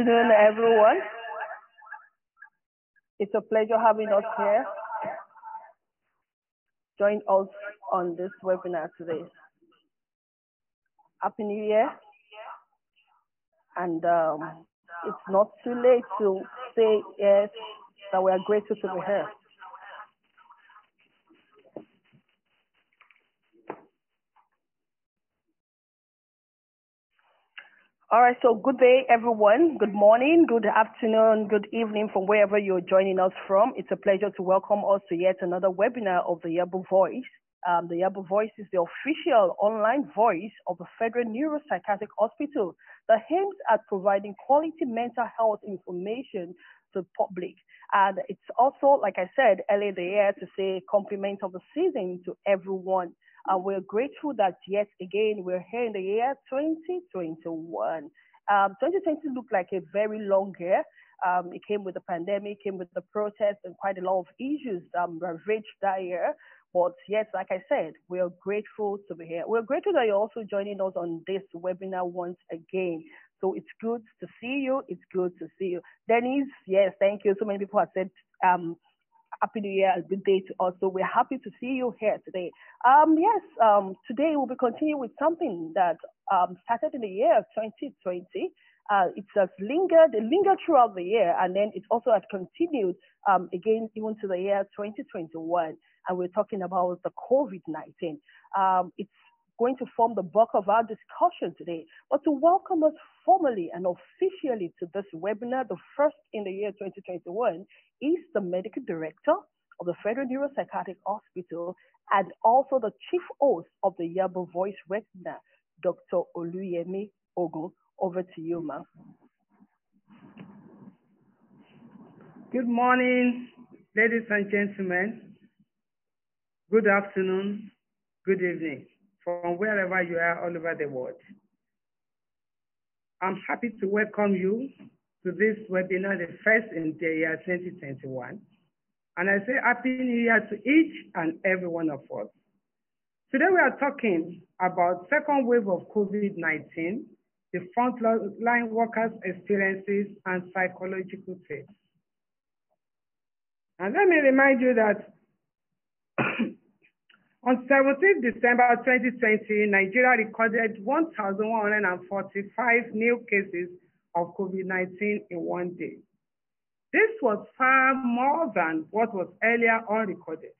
afternoon, everyone. It's a pleasure having us here. Join us on this webinar today. Happy New Year. And um, it's not too late to say yes, that we are grateful to be here. All right, so good day, everyone. Good morning, good afternoon, good evening from wherever you're joining us from. It's a pleasure to welcome us to yet another webinar of the Yaba Voice. Um, the Yaba Voice is the official online voice of the Federal Neuropsychiatric Hospital that aims at providing quality mental health information to the public. And it's also, like I said earlier the year, to say compliment of the season to everyone. Uh, we're grateful that yet again we're here in the year 2021. Um, 2020 looked like a very long year. Um, it came with the pandemic, came with the protests, and quite a lot of issues um, ravaged that year. But yes, like I said, we are grateful to be here. We're grateful that you're also joining us on this webinar once again. So it's good to see you. It's good to see you. Dennis, yes, thank you. So many people have said um, Happy New Year, good day to us. So we're happy to see you here today. Um, yes, um, today we'll be continuing with something that um, started in the year of 2020. Uh, it has lingered, it lingered throughout the year, and then it also has continued um, again even to the year 2021. And we're talking about the COVID-19. Um, it's going to form the bulk of our discussion today. But to welcome us formally and officially to this webinar, the first in the year 2021, is the medical director of the Federal Neuropsychiatric Hospital and also the chief host of the Yaba Voice webinar, Dr. Oluyemi Ogun. Over to you, ma'am. Good morning, ladies and gentlemen. Good afternoon, good evening from wherever you are all over the world. I'm happy to welcome you to this webinar, the first in the year 2021. And I say Happy New Year to each and every one of us. Today we are talking about second wave of COVID-19, the frontline workers' experiences and psychological tips. And let me remind you that On 17 December 2020, Nigeria recorded 1,145 new cases of COVID-19 in one day. This was far more than what was earlier unrecorded.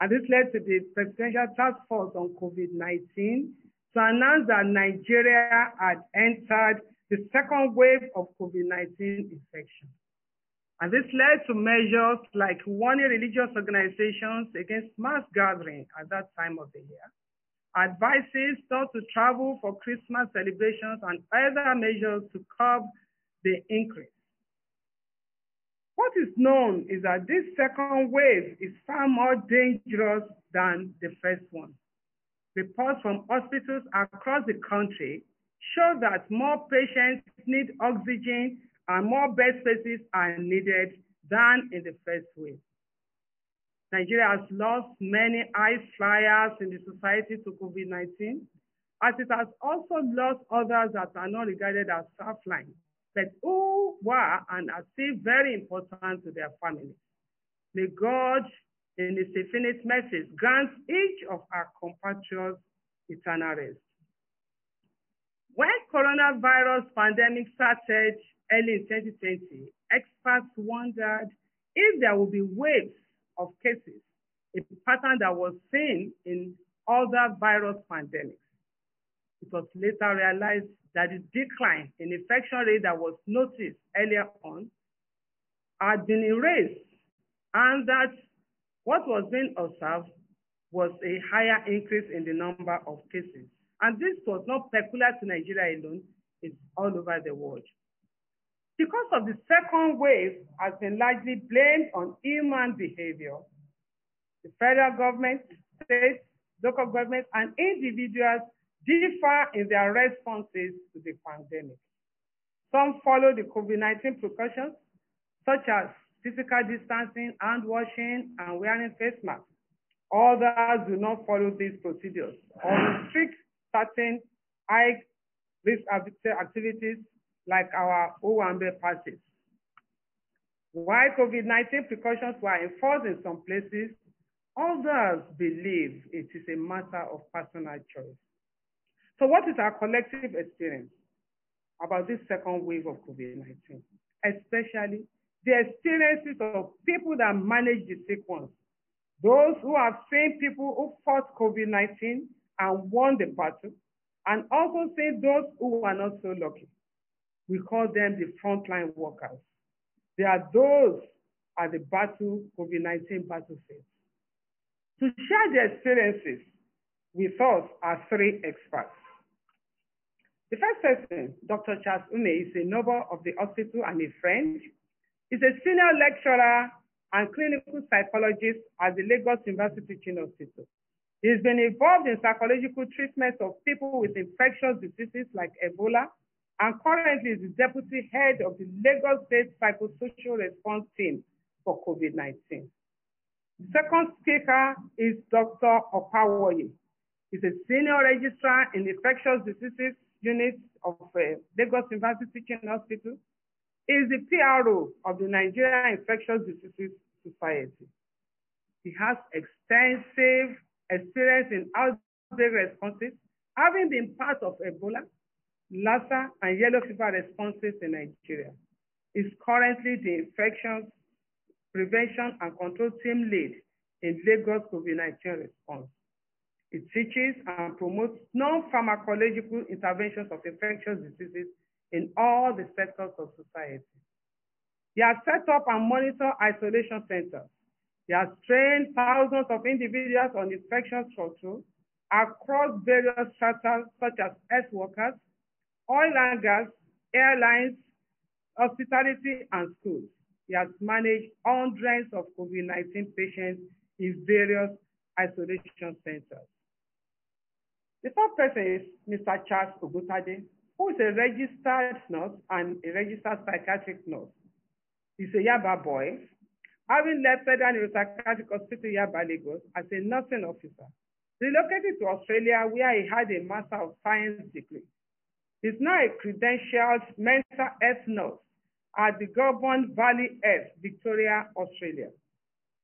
And this led to the Presidential Task Force on COVID-19 to announce that Nigeria had entered the second wave of COVID-19 infection. And this led to measures like warning religious organizations against mass gathering at that time of the year, advices not to travel for Christmas celebrations, and other measures to curb the increase. What is known is that this second wave is far more dangerous than the first one. Reports from hospitals across the country show that more patients need oxygen and more bed spaces are needed than in the first wave. Nigeria has lost many high flyers in the society to COVID-19, as it has also lost others that are not regarded as lines, but who were and are still very important to their families. May God, in His infinite mercy, grant each of our compatriots eternal rest. Coronavirus pandemic started early in 2020, experts wondered if there would be waves of cases, a pattern that was seen in other virus pandemics. It was later realized that the decline in infection rate that was noticed earlier on had been erased and that what was being observed was a higher increase in the number of cases. And this was not peculiar to Nigeria alone, it's all over the world. Because of the second wave has been largely blamed on human behavior. The federal government, states, local governments, and individuals differ in their responses to the pandemic. Some follow the COVID-19 precautions, such as physical distancing, hand washing, and wearing face masks. Others do not follow these procedures or restrict certain high risk activities like our Owambe passes. While COVID-19 precautions were enforced in some places, others believe it is a matter of personal choice. So what is our collective experience about this second wave of COVID-19, especially the experiences of people that manage the ones, those who have seen people who fought COVID-19 and won the battle, and also seen those who were not so lucky. We call them the frontline workers. They are those at the battle, COVID-19 battlefield. To share their experiences with us are three experts. The first person, Dr. Charles Une, is a noble of the hospital and a friend. He's a senior lecturer and clinical psychologist at the Lagos University Teaching Hospital. He's been involved in psychological treatment of people with infectious diseases like Ebola, and currently is the deputy head of the Lagos State Psychosocial Response Team for COVID-19. The second speaker is Dr. Opawoye. He's a senior registrar in the infectious diseases unit of uh, Lagos University Teaching Hospital. He is the PRO of the Nigerian Infectious Diseases Society. He has extensive experience in outbreak responses, having been part of Ebola, Lassa, and yellow fever responses in Nigeria. Is currently the infections prevention and control team lead in Lagos COVID-19 response. It teaches and promotes non-pharmacological interventions of infectious diseases in all the sectors of society. He has set up and monitor isolation centers. He has trained thousands of individuals on infection control across various sectors such as health workers, oil and gas, airlines, hospitality, and schools. He has managed hundreds of COVID-19 patients in various isolation centers. The third person is Mr. Charles Oguntade, who is a registered nurse and a registered psychiatric nurse. He's a Yaba boy, having left Federal Neuropsychiatric Hospital Yaba Lagos as a nursing officer, relocated to Australia where he had a Master of Science degree. He's now a credentialed mental health nurse at the Goulburn Valley Health, Victoria, Australia.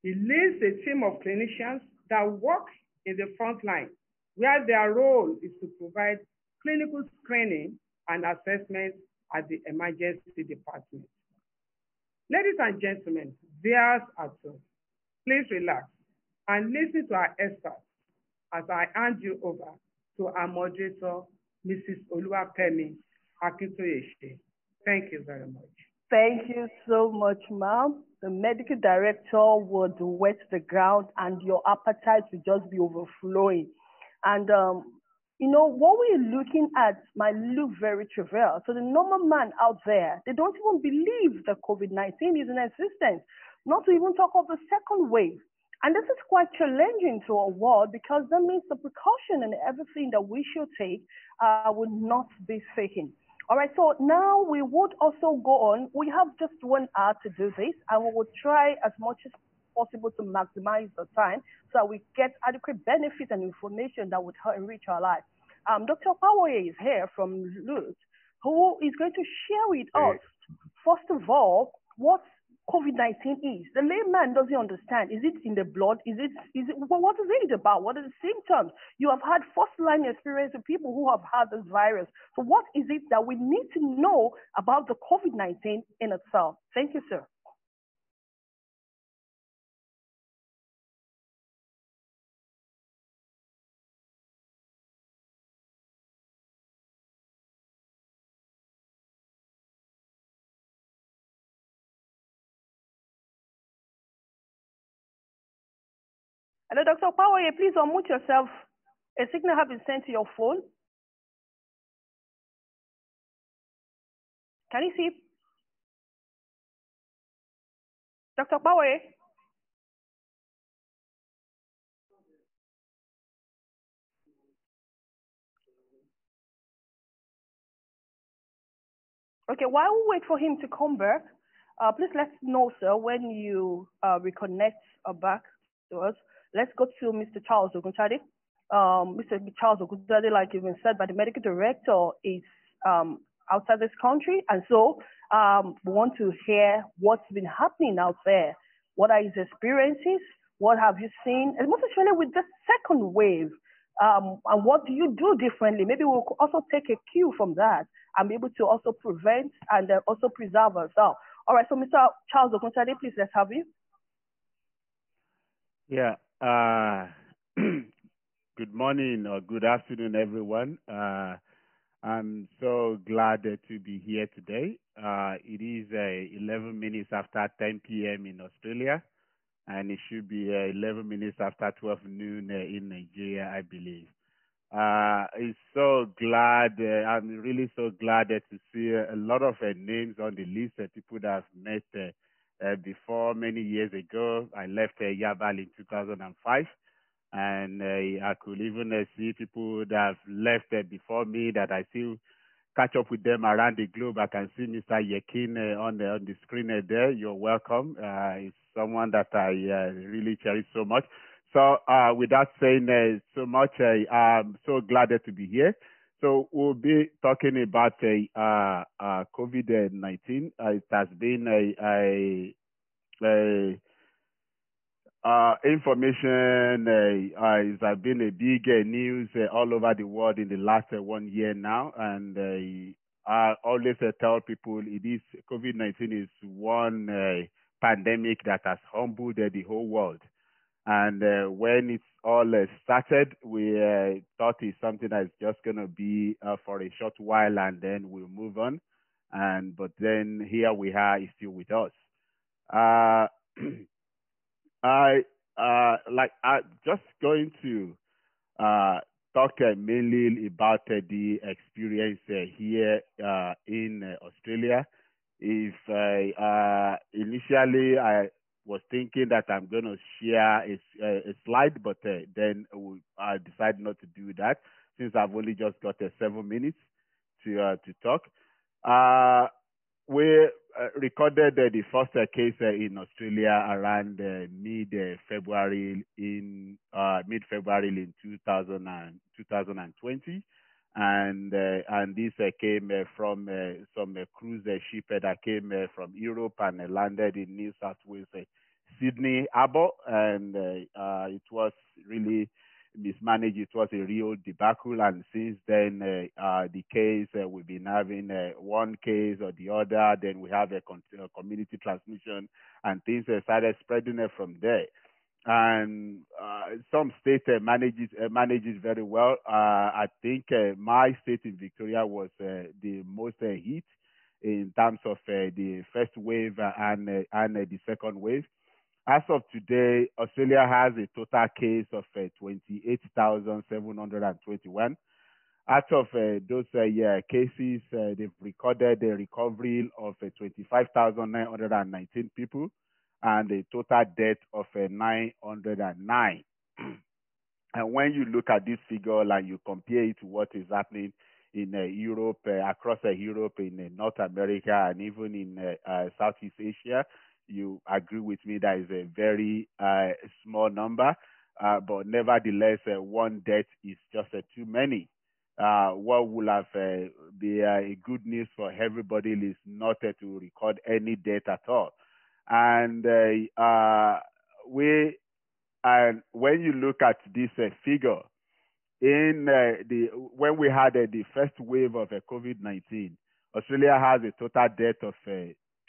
He leads a team of clinicians that work in the front line, where their role is to provide clinical screening and assessment at the emergency department. Ladies and gentlemen, viewers at home, please relax and listen to our experts as I hand you over to our moderator, Mrs. Oluwapemi Akintoyeshe. Thank you very much. Thank you so much, ma'am. The medical director would wet the ground and your appetite will just be overflowing. And, um, you know, what we're looking at might look very trivial. So the normal man out there, they don't even believe that COVID-19 is in existence, not to even talk of the second wave. And this is quite challenging to our world because that means the precaution and everything that we should take uh, would not be taken. All right, so now we would also go on. We have just one hour to do this, and we will try as much as possible to maximize the time so that we get adequate benefits and information that would enrich our lives. Um, Dr. Power is here from LUTH, who is going to share with us, first of all, what COVID-19 is. The layman doesn't understand. Is it in the blood? Is it, is it, what is it about? What are the symptoms? You have had first line experience with people who have had this virus. So what is it that we need to know about the COVID-19 in itself? Thank you, sir. Dr. Power, please unmute yourself. A signal has been sent to your phone. Can you see? Dr. Power? Okay, while we wait for him to come back, uh, please let us know, sir, when you uh, reconnect uh, back to us. Let's go to Mr. Charles Oguntade. Um, Mr. Charles Oguntade, like you've been said by the medical director, is um, outside this country. And so um, we want to hear what's been happening out there. What are his experiences? What have you seen? And most especially with the second wave. Um, and what do you do differently? Maybe we'll also take a cue from that and be able to also prevent and uh, also preserve ourselves. All right, so Mr. Charles Oguntade, please let's have you. Yeah. Uh, good morning or good afternoon, everyone. Uh, I'm so glad to be here today. Uh, it is uh, 11 minutes after 10 p.m. in Australia, and it should be uh, 11 minutes after 12 noon uh, in Nigeria, I believe. It's so glad, I'm really so glad to see a lot of names on the list people that I've met before many years ago. I left Yabal in 2005 and uh, I could even uh, see people that have left uh, before me that I still catch up with them around the globe. I can see Mr. Yekin uh, on the on the screen uh, there. You're welcome. Uh, it's someone that I really cherish so much. So, without saying so much, I'm so glad to be here. So we'll be talking about uh, uh, COVID-19. it has been a, a, a uh, information uh, uh, has been a big uh, news uh, all over the world in the last uh, one year now, and I always tell people it is COVID-19 is one pandemic that has humbled the whole world. And when it all started, we thought it's something that's just going to be for a short while, and then we'll move on. And but then here we are, still with us. I uh, like I just going to uh, talk uh, mainly about uh, the experience uh, here uh, in Australia. If initially I was thinking that I'm going to share a, a slide, but then I decided not to do that since I've only just got seven minutes to to talk. we uh, recorded uh, the first uh, case uh, in Australia around uh, mid-February in uh, mid-February in 2000 and, 2020, and uh, and this uh, came uh, from some cruise ship that came from Europe and landed in New South Wales, Sydney Harbour, and it was really mismanaged. It was a real debacle, and since then, uh, uh, the case uh, we've been having uh, one case or the other. Then we have a, con- a community transmission, and things started spreading from there. And uh, some states uh, manages manages very well. I think my state in Victoria was the most hit in terms of the first wave and and the second wave. As of today, Australia has a total case of uh, 28,721. Out of uh, those uh, yeah, cases, uh, they've recorded a recovery of uh, 25,919 people and a total debt of uh, 909. and when you look at this figure and you compare it to what is happening in Europe, across Europe, in North America, and even in Southeast Asia, you agree with me that is a very uh, small number, uh, but nevertheless, uh, one debt is just uh, too many. Uh, what will have uh, be a good news for everybody is not to record any debt at all. And we, and when you look at this figure, in the when we had the first wave of COVID-19, Australia has a total death of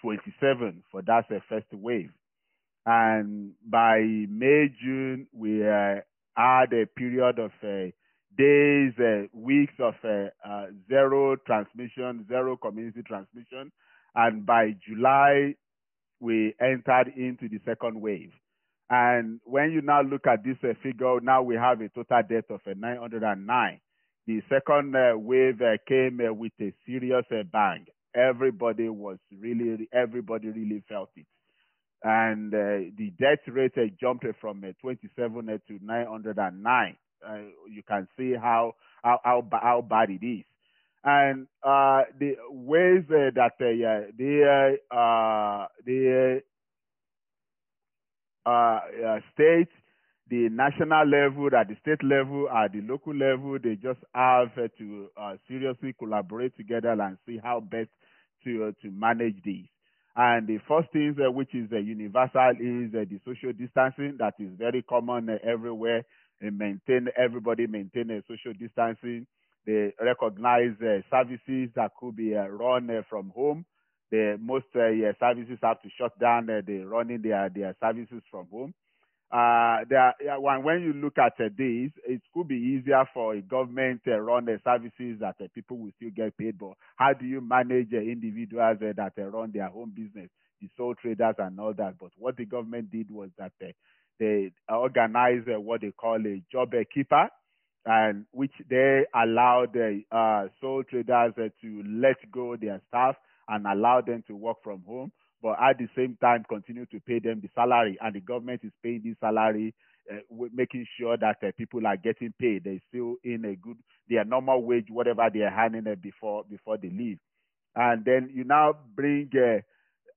27 for that uh, first wave. And by May, June, we uh, had a period of uh, days, uh, weeks of uh, uh, zero transmission, zero community transmission. And by July, we entered into the second wave. And when you now look at this figure, now we have a total death of 909. The second wave came with a serious bang everybody was really, everybody really felt it. And uh, the death rate uh, jumped from uh, 27 uh, to 909. Uh, you can see how, how, how, how bad it is. And uh, the ways that the, the, the states the national level, at the state level, at the local level, they just have uh, to uh, seriously collaborate together and see how best to uh, to manage this. And the first thing uh, which is uh, universal is uh, the social distancing that is very common everywhere. Maintain everybody maintain a social distancing. They recognize services that could be run from home. The most services have to shut down. they're running their their services from home uh, there, when, you look at uh, this, it could be easier for a government to run the services that uh, people will still get paid. But how do you manage uh, individuals uh, that uh, run their own business, the sole traders and all that? But what the government did was that uh, they organized what they call a job keeper, and which they allowed the sole traders to let go their staff and allow them to work from home but at the same time continue to pay them the salary. And the government is paying this salary uh, making sure that uh, people are getting paid. They're still in a good their normal wage whatever they are earning uh, before before they leave. And then you now bring uh,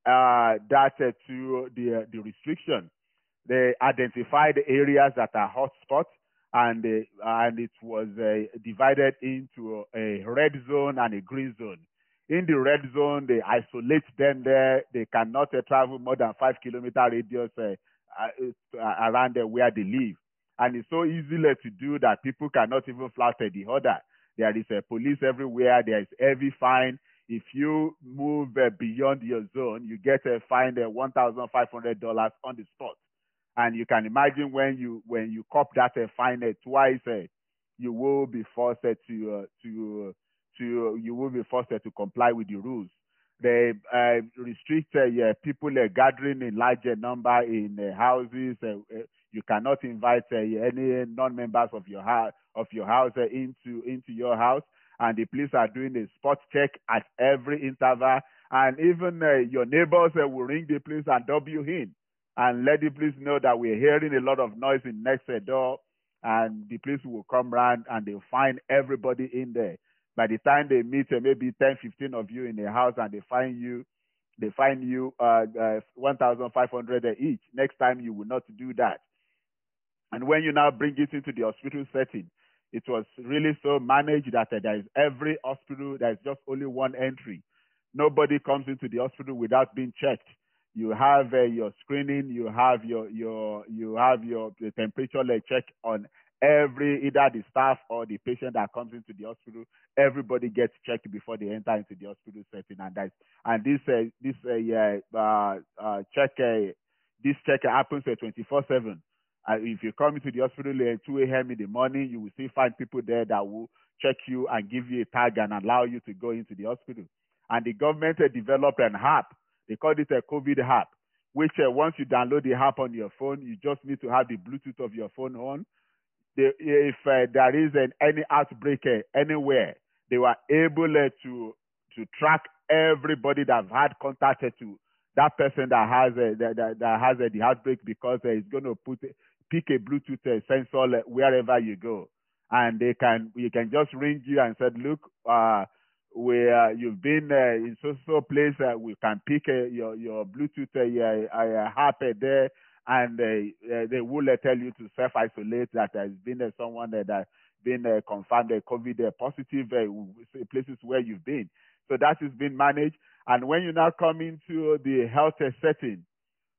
uh, that uh, to the the restriction. They identify the areas that are hotspots and and it was divided into a red zone and a green zone in the red zone, they isolate them there. They cannot uh, travel more than five kilometer radius uh, uh, around where they live. And it's so easy to do that people cannot even flatter the order. There is a police everywhere. There is heavy fine. If you move uh, beyond your zone, you get a fine of $1,500 on the spot. And you can imagine when you when you cop that uh, fine uh, twice, you will be forced uh, to uh, to to you will be forced to comply with the rules. They uh, restrict uh, people uh, gathering in larger number in uh, houses. Uh, uh, you cannot invite any non-members of your house of your house into into your house. And the police are doing a spot check at every interval. And even your neighbors will ring the police and dub you in and let the police know that we're hearing a lot of noise in next door. And the police will come round and they'll find everybody in there. By the time they meet uh, maybe 10, 15 of you in a house and they find you, they find you uh, uh, 1,500 each. Next time you will not do that. And when you now bring it into the hospital setting, it was really so managed that uh, there is every hospital, there is just only one entry. Nobody comes into the hospital without being checked. You have uh, your screening, you have your your you have your temperature check on every either the staff or the patient that comes into the hospital, everybody gets checked before they enter into the hospital setting, and that and this uh, this uh, yeah, uh, uh, check uh, this check happens uh, 24 seven. Uh, if you come into the hospital at 2 a.m. in the morning, you will still find people there that will check you and give you a tag and allow you to go into the hospital. And the government developed an app. They called it a COVID app, which uh, once you download the app on your phone, you just need to have the Bluetooth of your phone on. They, if uh, there is an, any outbreak uh, anywhere, they were able uh, to to track everybody that have had contact to that person that has uh, that, that, has uh, the outbreak because uh, it's going to put pick a Bluetooth uh, sensor wherever you go, and they can you can just ring you and said, look, uh, where you've been in so so place, that we can pick your your Bluetooth uh, app there and uh, they will uh, tell you to self isolate that there's been uh, someone that has been uh, confirmed COVID positive places where you've been. So that is being managed. And when you now come into the health setting,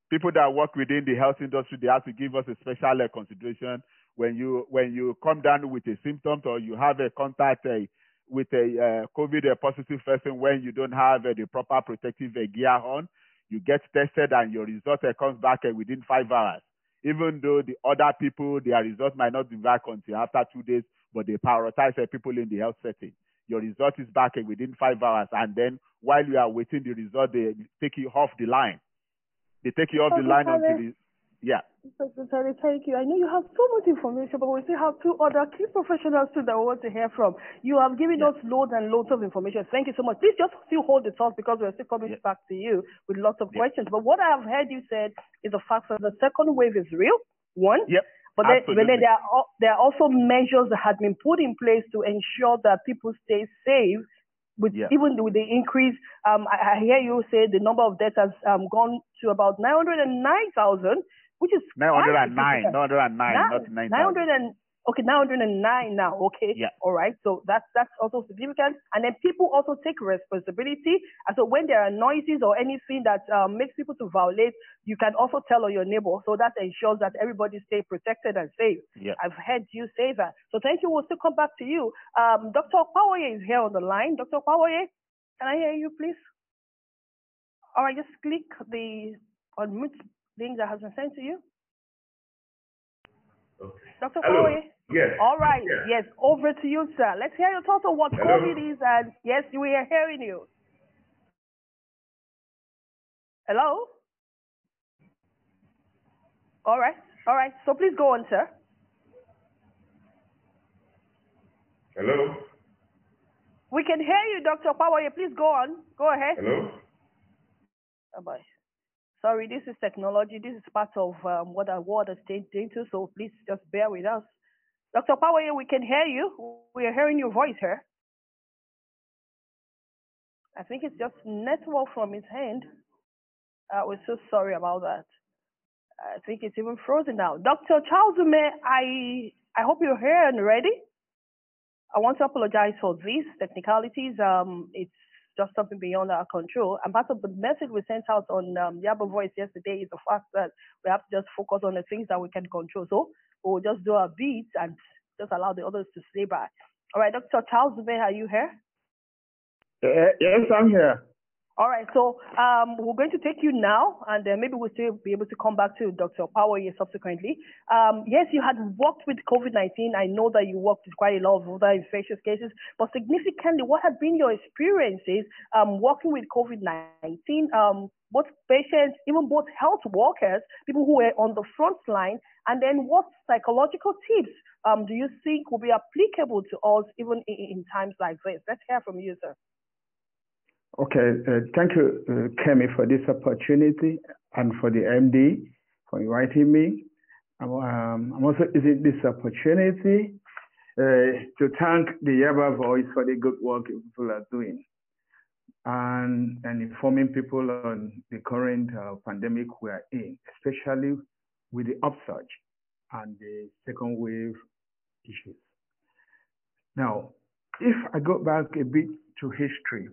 people that work within the health industry, they have to give us a special uh, consideration when you when you come down with a symptom or you have a contact uh, with a uh, COVID positive person when you don't have the proper protective gear on you get tested and your result uh, comes back uh, within five hours. Even though the other people, their result might not be back until after two days, but they prioritize uh, people in the health setting. Your result is back within five hours, and then while you are waiting the result, they take you off the line. They take you off the line until yeah. Secretary, thank you. I know you have so much information, but we still have two other key professionals too that we want to hear from. You have given us loads and loads of information. Thank you so much. Please just still hold the thought because we're still coming back to you with lots of questions. But what I have heard you said is the fact that the second wave is real. One. Yep. But then, but then there, are, there are also measures that have been put in place to ensure that people stay safe with yeah. even with the increase, um, I, I, hear you say the number of deaths has um, gone to about 909,000, which is 909, 909, not 9,000. Okay, 909 now. Okay. Yeah. All right. So that's that's also significant. And then people also take responsibility. And so when there are noises or anything that um, makes people to violate, you can also tell on your neighbor. So that ensures that everybody stay protected and safe. Yeah. I've heard you say that. So thank you. We'll still come back to you. Um, Dr. Opawoye is here on the line. Dr. Opawoye, can I hear you, please? All right. Just click the unmute link that has been sent to you. Okay. Dr. Hello. Yes. All right. Yeah. Yes. Over to you, sir. Let's hear your thoughts on what Hello. COVID is. And yes, we are hearing you. Hello? All right. All right. So please go on, sir. Hello. We can hear you, Dr. Opawoye. Please go on. Go ahead. Hello. Boy. Sorry, this is technology. This is part of um, what our world is changed into, so please just bear with us. Dr. Power, we can hear you. We are hearing your voice here. I think it's just network from his hand. Uh, we're so sorry about that. I think it's even frozen now. Dr. Charles Ume, I, I hope you're here and ready. I want to apologize for these technicalities. Um, it's just something beyond our control. And part of the message we sent out on um, Yaba Voice yesterday is the fact that we have to just focus on the things that we can control. So we'll just do our beats and just allow the others to stay back. All right, Dr. Charles Dube, are you here? Uh, yes, I'm here. All right, so um, we're going to take you now, and uh, maybe we'll still be able to come back to Dr. Power subsequently. Um, yes, you had worked with COVID 19. I know that you worked with quite a lot of other infectious cases, but significantly, what have been your experiences um, working with COVID 19? Um, both patients, even both health workers, people who were on the front line, and then what psychological tips um, do you think will be applicable to us even in, in times like this? Let's hear from you, sir. Okay, uh, thank you, uh, Kemi, for this opportunity and for the MD for inviting me. I'm, um, I'm also using this opportunity uh, to thank the Yaba Voice for the good work people are doing and, and informing people on the current uh, pandemic we are in, especially with the upsurge and the second wave issues. Now, if I go back a bit to history,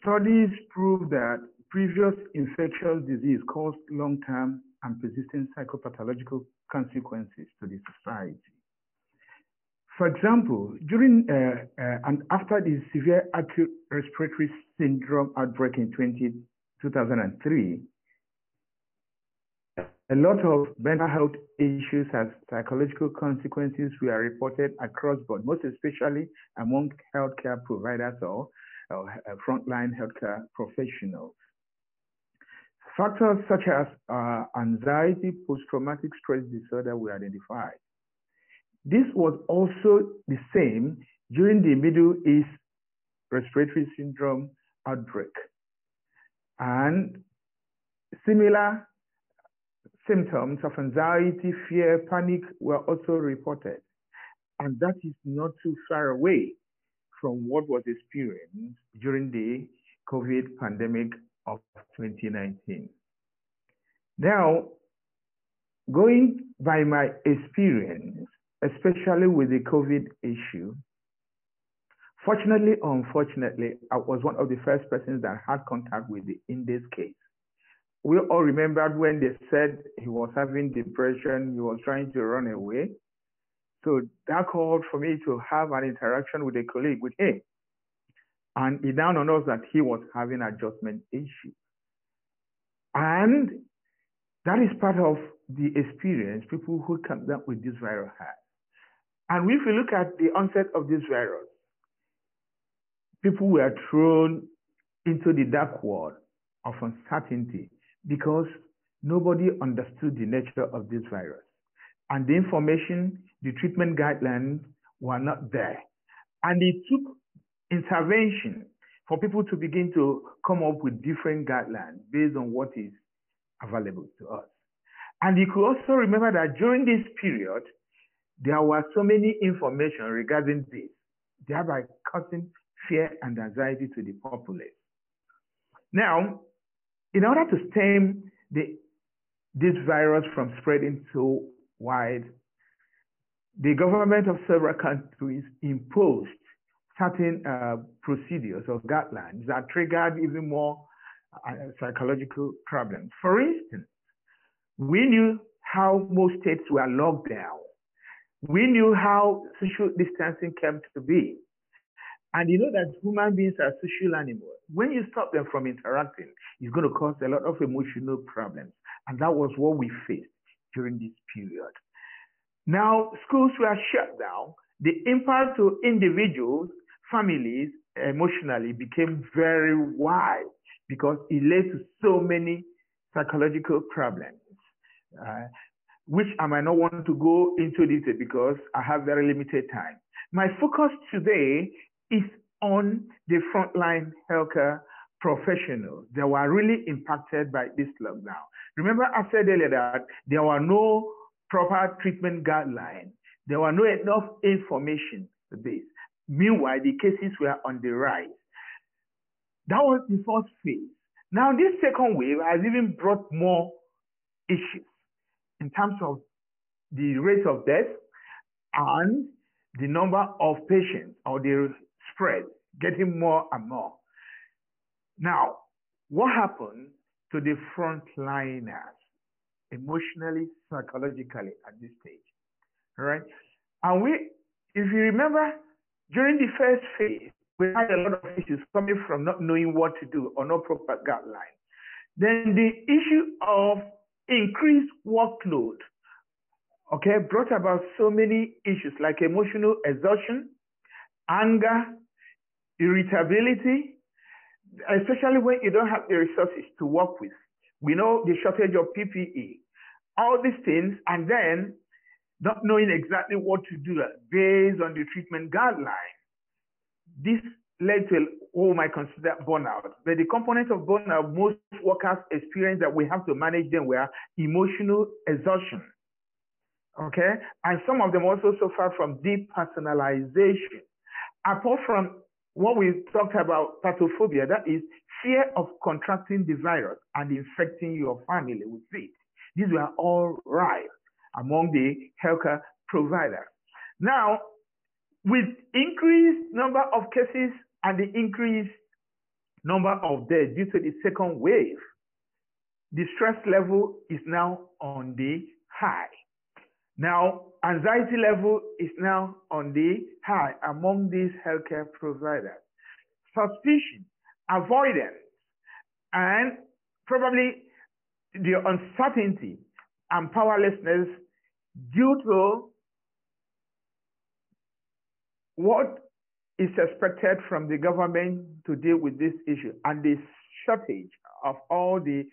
studies prove that previous infectious disease caused long-term and persistent psychopathological consequences to the society. For example, during uh, uh, and after the severe acute respiratory syndrome outbreak in 20, 2003, a lot of mental health issues as psychological consequences were reported across board, most especially among healthcare providers or, or frontline healthcare professionals. Factors such as uh, anxiety, post-traumatic stress disorder were identified. This was also the same during the Middle East respiratory syndrome outbreak. And similar symptoms of anxiety, fear, panic were also reported. And that is not too far away from what was experienced during the COVID pandemic of 2019. Now, going by my experience, especially with the COVID issue, fortunately or unfortunately, I was one of the first persons that had contact with the in this case. We all remembered when they said he was having depression, he was trying to run away. So that called for me to have an interaction with a colleague with him. And it dawned on us that he was having adjustment issues. And that is part of the experience people who come down with this virus have. And if you look at the onset of this virus, people were thrown into the dark world of uncertainty because nobody understood the nature of this virus. And the information, the treatment guidelines were not there. And it took intervention for people to begin to come up with different guidelines based on what is available to us. And you could also remember that during this period, there were so many information regarding this, thereby causing fear and anxiety to the populace. Now, in order to stem the this virus from spreading so wide, the government of several countries imposed certain uh, procedures or guidelines that triggered even more uh, psychological problems. For instance, we knew how most states were locked down. We knew how social distancing came to be. And you know that human beings are social animals. When you stop them from interacting, it's going to cause a lot of emotional problems. And that was what we faced during this period. Now, schools were shut down. The impact to individuals, families, emotionally became very wide because it led to so many psychological problems, uh, which I might not want to go into detail because I have very limited time. My focus today is on the frontline healthcare professionals that were really impacted by this lockdown. Remember, I said earlier that there were no proper treatment guidelines. There were no enough information for this. Meanwhile, the cases were on the rise. That was the first phase. Now, this second wave has even brought more issues in terms of the rate of death and the number of patients or the spread getting more and more. Now, what happened to the frontliners emotionally, psychologically at this stage? All right. And we, if you remember, during the first phase, we had a lot of issues coming from not knowing what to do or no proper guidelines. Then the issue of increased workload, okay, brought about so many issues like emotional exhaustion, anger, irritability, especially when you don't have the resources to work with. We know the shortage of PPE, all these things, and then not knowing exactly what to do uh, based on the treatment guideline. This led to what might consider burnout. But the component of burnout most workers experience that we have to manage them were emotional exhaustion. Okay? And some of them also suffer from depersonalization. Apart from what we talked about pathophobia, that is fear of contracting the virus and infecting your family with it. These were all right among the healthcare providers. Now, with increased number of cases and the increased number of deaths due to the second wave, the stress level is now on the high. Now, anxiety level is now on the high among these healthcare providers. Suspicion, avoidance, and probably the uncertainty and powerlessness due to what is expected from the government to deal with this issue and the shortage of all the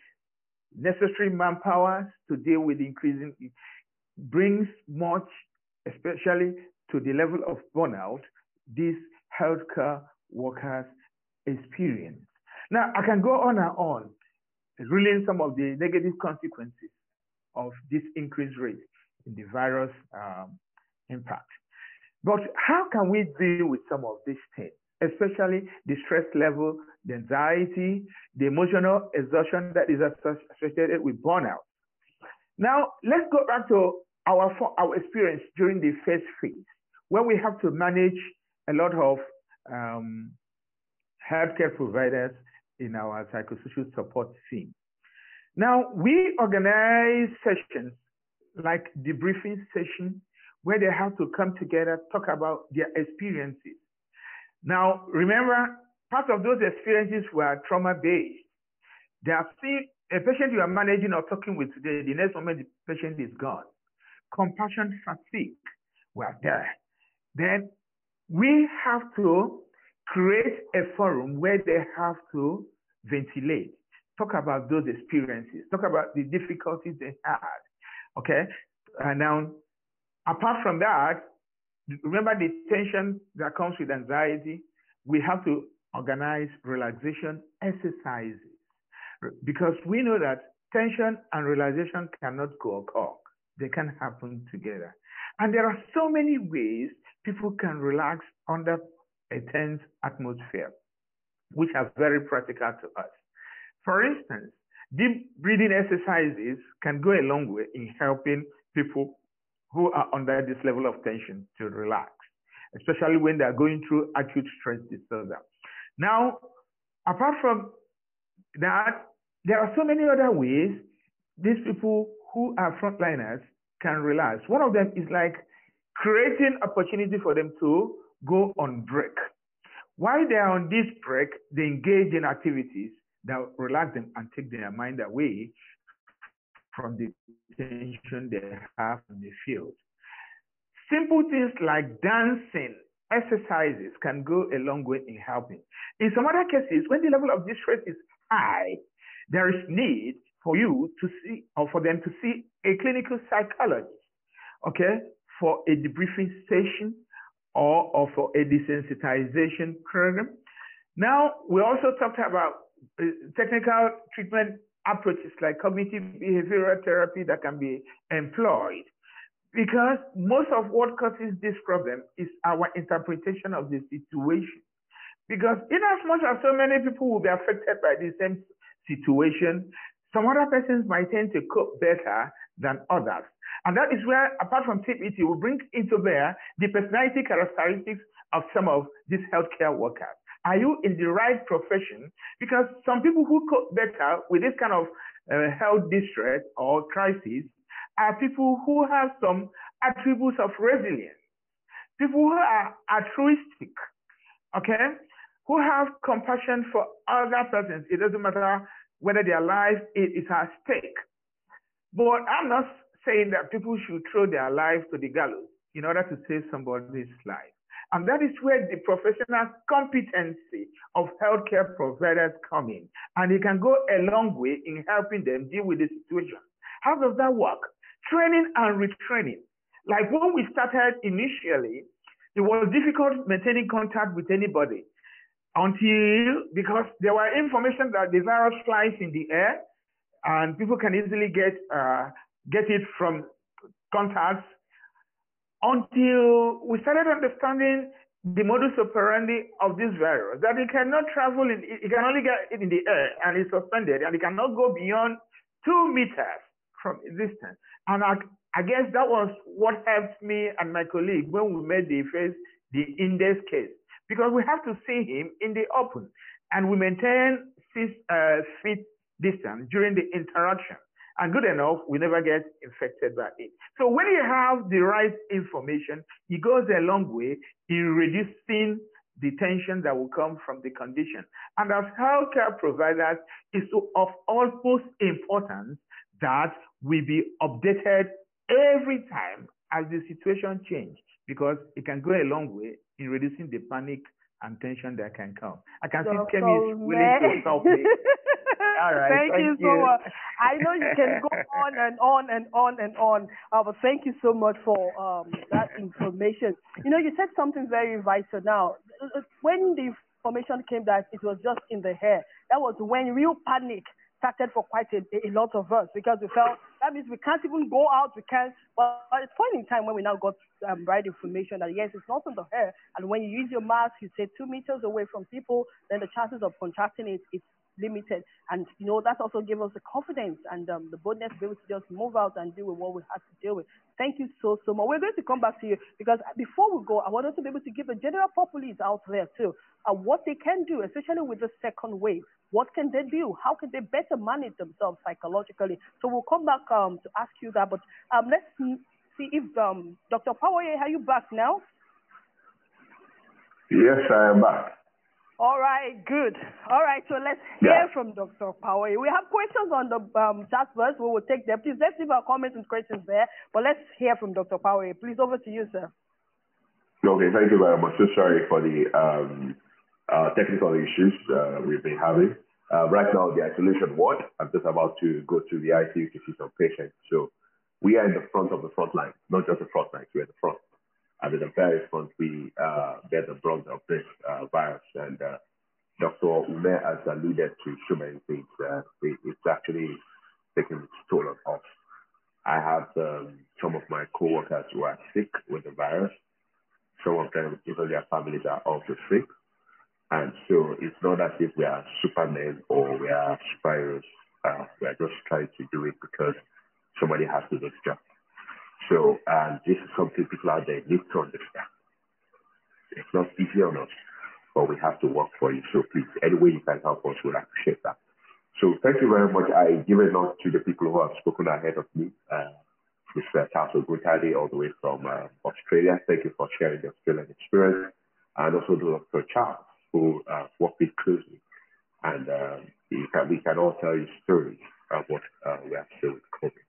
necessary manpower to deal with increasing brings much, especially to the level of burnout, these healthcare workers experience. Now, I can go on and on, relaying some of the negative consequences of this increased rate in the virus um, impact. But how can we deal with some of these things, especially the stress level, the anxiety, the emotional exhaustion that is associated with burnout? Now, let's go back to our, our experience during the first phase, where we have to manage a lot of um, healthcare providers in our psychosocial support team. Now, we organize sessions like debriefing session where they have to come together, talk about their experiences. Now, remember, part of those experiences were trauma based. They are still a patient you are managing or talking with today, the next moment the patient is gone compassion fatigue were there. Then we have to create a forum where they have to ventilate, talk about those experiences, talk about the difficulties they had. Okay? And now, apart from that, remember the tension that comes with anxiety? We have to organize relaxation exercises because we know that tension and relaxation cannot go occur they can happen together. And there are so many ways people can relax under a tense atmosphere, which are very practical to us. For instance, Deep breathing exercises can go a long way in helping people who are under this level of tension to relax, especially when they are going through acute stress disorder. Now, apart from that, there are so many other ways these people who are frontliners can relax. One of them is like creating opportunity for them to go on break. While they are on this break, they engage in activities that relax them and take their mind away from the tension they have in the field. Simple things like dancing, exercises can go a long way in helping. In some other cases, when the level of distress is high, there is need for you to see or for them to see a clinical psychologist, okay, for a debriefing session or, or for a desensitization program. Now, we also talked about uh, technical treatment approaches like cognitive behavioral therapy that can be employed because most of what causes this problem is our interpretation of the situation. Because in as much as so many people will be affected by the same situation, some other persons might tend to cope better than others. And that is where, apart from TPT, we bring into bear the personality characteristics of some of these healthcare workers. Are you in the right profession? Because some people who cope better with this kind of uh, health distress or crisis are people who have some attributes of resilience, people who are altruistic, okay, who have compassion for other persons. It doesn't matter whether their life is at stake. But I'm not saying that people should throw their life to the gallows in order to save somebody's life. And that is where the professional competency of healthcare providers come in. And it can go a long way in helping them deal with the situation. How does that work? Training and retraining. Like when we started initially, it was difficult maintaining contact with anybody until because there were information that the virus flies in the air and people can easily get uh, get it from contacts until we started understanding the modus operandi of this virus, that it cannot travel, in, it can only get it in the air and it's suspended and it cannot go beyond two meters from distance. And I, I guess that was what helped me and my colleague when we made the first, the index case, because we have to see him in the open and we maintain six uh, feet distance during the interaction and good enough, we never get infected by it. So when you have the right information, it goes a long way in reducing the tension that will come from the condition. And as healthcare providers, it's of utmost importance that we be updated every time as the situation changes because it can go a long way in reducing the panic and tension that can come. I can see Kemi is willing to help me. All right. Thank, thank you, you, so much. I know you can go on and on and on and on, uh, but thank you so much for um, that information. You know, you said something very vital now. When the information came that it was just in the hair, that was when real panic started for quite a, a lot of us because we felt that means we can't even go out. We can't. But at a point in time when we now got um, right information that yes, it's not in the hair, and when you use your mask, you stay two meters away from people, then the chances of contracting it is limited. And, you know, that also gave us the confidence and um, the boldness to be able to just move out and deal with what we had to deal with. Thank you so, so much. We're going to come back to you because before we go, I want us to be able to give the general populace out there too uh, what they can do, especially with the second wave. What can they do? How can they better manage themselves psychologically? So we'll come back um, to ask you that. But um, let's see if um, Dr. Power, are you back now? Yes, I am back. All right, good. All right, so let's hear yeah. from Dr. Power. We have questions on the um, chat first. We will take them. Please let's leave our comments and questions there. But let's hear from Dr. Power. Please, over to you, sir. Okay, thank you very much. So sorry for the um, uh, technical issues uh, we've been having. Uh, right now, the isolation ward. I'm just about to go to the ICU to see some patients. So we are in the front of the front line, not just the front line. We're the front and at the very front, we uh, get the brunt of this uh, virus. And uh, Dr. Ume has alluded to so many things. Uh, it, it's actually taking its toll on us. I have um, some of my coworkers who are sick with the virus. Some of them, even their families, are also sick. And so it's not as if we are supermen or we are superheroes. Uh, we are just trying to do it because somebody has to do the job. So this is something people out there need to understand. It's not easy on us, but we have to work for you. So please, any way you can help us, we'll appreciate that. So thank you very much. I give it on to the people who have spoken ahead of me. Uh, Mr. Charles Oguntade, all the way from uh, Australia. Thank you for sharing the Australian experience. And also to Dr. Charles, who uh, worked with closely. And uh, can, we can all tell you stories of what uh, we have seen with COVID.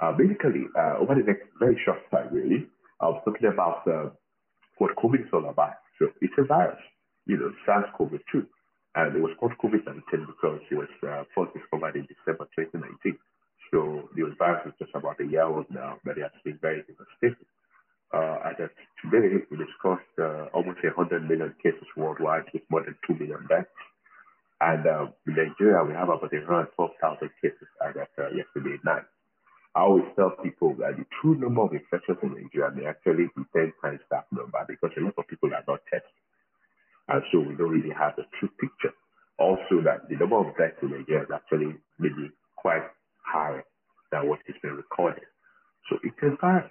Uh, basically, uh, over the next very short time, really, I was talking about uh, what COVID is all about. So it's a virus, you know, SARS-CoV-2. And it was called COVID-19 because it was uh, first discovered in December 2019. So the virus is just about a year old now, but it has been very devastating. Uh, as of today, we discussed almost 100 million cases worldwide with more than 2 million deaths. And uh, in Nigeria, we have about around 12,000 cases as of uh, yesterday night. I always tell people that the true number of infections in Nigeria may actually be 10 times that number because a lot of people are not tested. And so we don't really have the true picture. Also, that the number of deaths in Nigeria is actually maybe quite higher than what has been recorded. So it's a virus.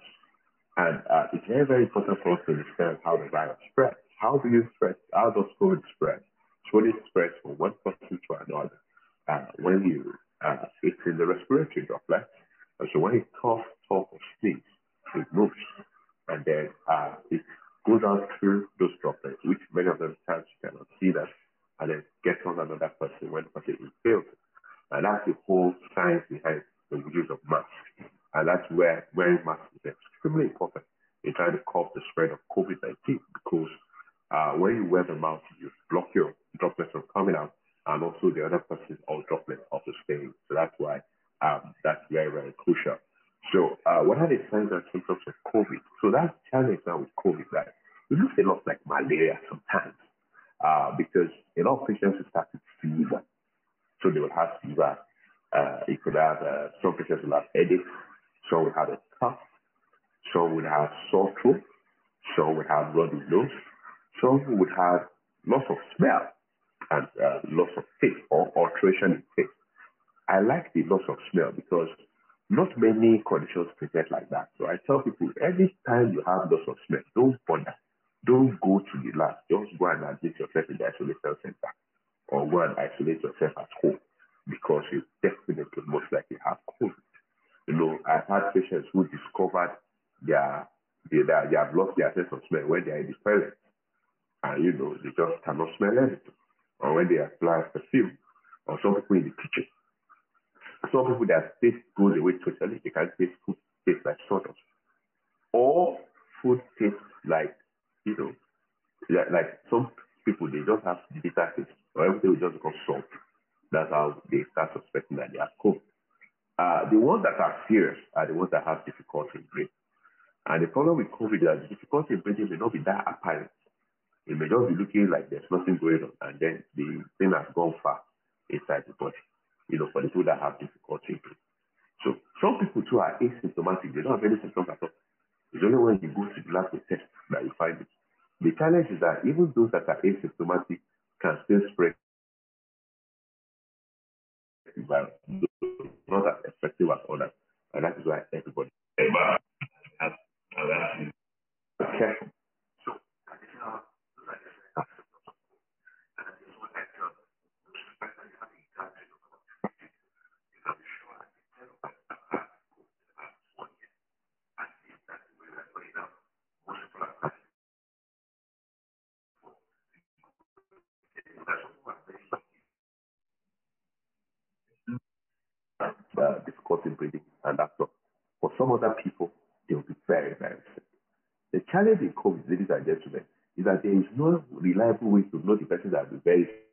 And uh, it's very, very important for us to understand how the virus spreads. How do you spread? How does COVID spread? So it spreads from one person to another. Uh, when you, uh, it's in the respiratory droplets. And so when you cough, talk, or sneeze, it moves. And then uh, it goes out through those droplets, which many of them times you cannot see them, and then gets on another person when the person inhales. And that's the whole science behind the use of masks. And that's where wearing masks is extremely important in trying to curb the spread of COVID-19 because uh, when you wear the mask, you block your droplets from coming out and also the other person's all droplets also staying. So that's why um, that's very, very crucial. So uh, what are the signs and symptoms of COVID? So that's challenge now with COVID, right? It looks a lot like malaria sometimes uh, because a lot of patients will start with fever. So they will have fever. Uh, it could have, uh, some patients will have headaches. Some will have a cough. Some will have sore throat. Some will have runny nose. Some would have loss of smell and uh, loss of taste or alteration in taste. I like the loss of smell because not many conditions present like that. So I tell people every time you have loss of smell, don't bother. Don't go to the lab. Just go and admit yourself in the isolation center or go and isolate yourself at home because you definitely most likely have COVID. You know, I've had patients who discovered their, they, they have lost their sense of smell when they are in the toilet. And, you know, they just cannot smell anything. Or when they apply perfume, or some people in the kitchen some people their taste goes away totally. They can taste food taste like sawdust. Or food tastes like, you know, like, some people they just have bitter taste or everything will just become salt. That's how they start suspecting that they are COVID. Uh, the ones that are serious are the ones that have difficulty in breathing. And the problem with COVID is that difficulty in breathing may not be that apparent. It may just be looking like there's nothing going on, and then the thing has gone far inside the body you know, for the people that have difficulty. Breathing. So some people too are asymptomatic. They don't have any symptoms at all. It's only when you go to the lab to test that you find it. The challenge is that even those that are asymptomatic can still spread the virus, not as effective as others. And that is why everybody has, careful. So, difficulty breathing and that's all. For some other people, they will be very, very sick. The challenge in COVID, ladies and gentlemen, is that there is no reliable way to know the person that will be very sick.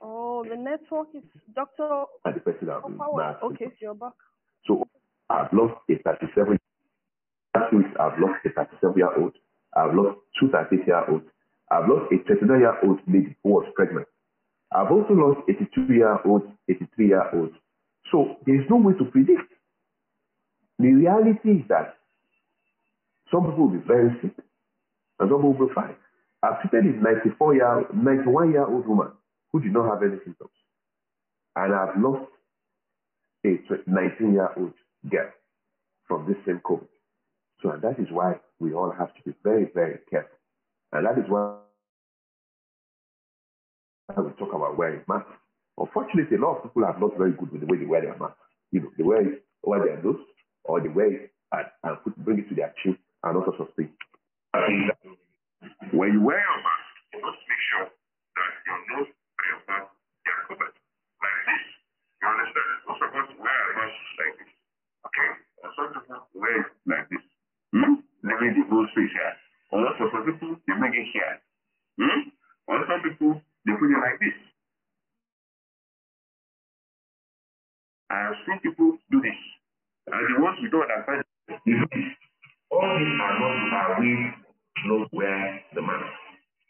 Oh, the network is Dr. and the person that will be. Okay, you're back. So I've lost a 37 last week I've lost a 37 year old. I've lost two 38 year olds. I've lost a 39 year old lady who was pregnant. I've also lost 82 year olds, 83 year olds. So there is no way to predict. The reality is that some people will be very sick and some people will be fine. I've treated a 94 year, 91 year old woman who did not have any symptoms. And I've lost a 19 year old girl from this same COVID. So and that is why we all have to be very, very careful. And that is why we talk about wearing masks. Unfortunately, a lot of people are not very good with the way they wear their masks. You know, they wear it over their nose or they wear it and, and put, bring it to their chin and all sorts of things. When you wear your mask, you must make sure that your nose and your mouth are covered like this. You understand? Most of us wear our masks like this. Okay? And some people wear it like this. Hmm? Leaving the whole space here. Or some people, they bring it here. Hmm? Or some people, they put it like this. I have seen people do this. And the ones we don't understand, they this. All these are not our ways not wear the mask.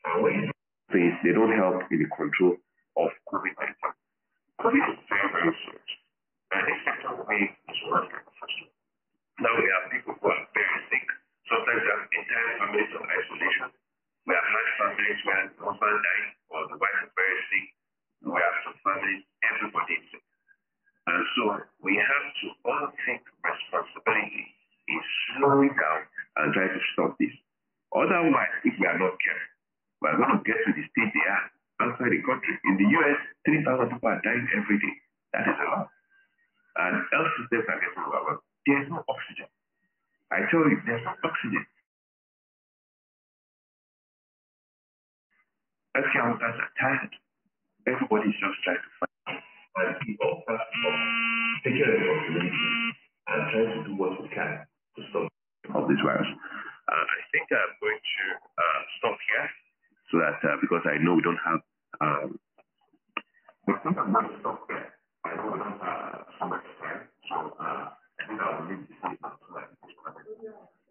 And when things, they don't help in the control of COVID-19. COVID is very, very serious. And this second wave is worse than the first ah, one. Now we have people who are very sick. Sometimes we have entire families of isolation. We have had families where the husband died or the wife is very sick. We have some families, everybody is sick. And so we have to all take responsibility in slowing down and try to stop this. Otherwise, if we are not careful, we are going to get to the state they are outside the country. In the US, 3,000 people are dying every day. That is a lot. And health systems are getting overwhelmed. There's no oxygen. I tell you, there's no oxygen. Healthcare workers are tired. Everybody is just trying to find and we all have to take a responsibility and try to do what we can to stop of this virus. Uh, I think I'm going to uh, stop here so that uh, because I know we don't have. Um, I think I'm going to stop here. I know we don't have so much time, so uh, I think I will leave this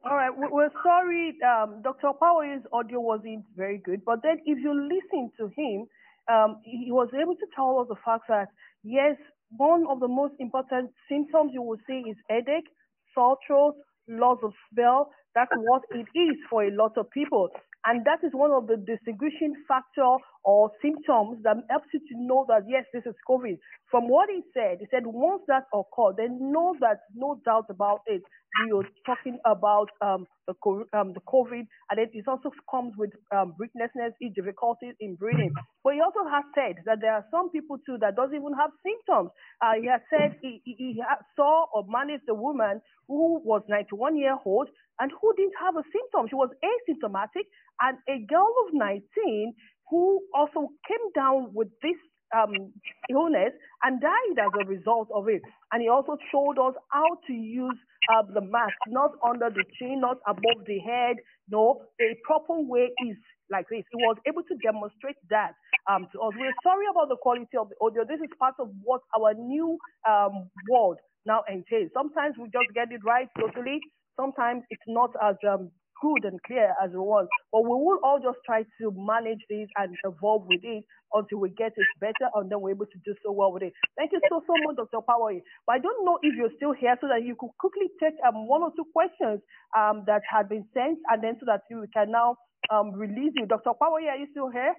all right, we're sorry, um, Dr. Power's audio wasn't very good, but then if you listen to him, um, he was able to tell us the fact that Yes, one of the most important symptoms you will see is headache, sore throat, loss of smell. That's what it is for a lot of people. And that is one of the distinguishing factor or symptoms that helps you to know that, yes, this is COVID. From what he said, he said once that occurs, then know that no doubt about it, you're talking about um, the, um, the COVID, and it, it also comes with um, breathlessness, difficulties in breathing. But he also has said that there are some people too that doesn't even have symptoms. Uh, he has said he, he, he saw or managed a woman who was 91 year old and who didn't have a symptom. She was asymptomatic, and a girl of 19 who also came down with this um, illness and died as a result of it. And he also showed us how to use uh, the mask, not under the chin, not above the head. No, a proper way is like this. He was able to demonstrate that um, to us. We're sorry about the quality of the audio. This is part of what our new um, world now entails. Sometimes we just get it right totally. Sometimes it's not as um, good and clear as it was. But we will all just try to manage this and evolve with it until we get it better and then we're able to do so well with it. Thank you so, so much, Dr. Power. But I don't know if you're still here so that you could quickly take um, one or two questions um, that had been sent and then so that we can now um, release you. Dr. Power, are you still here?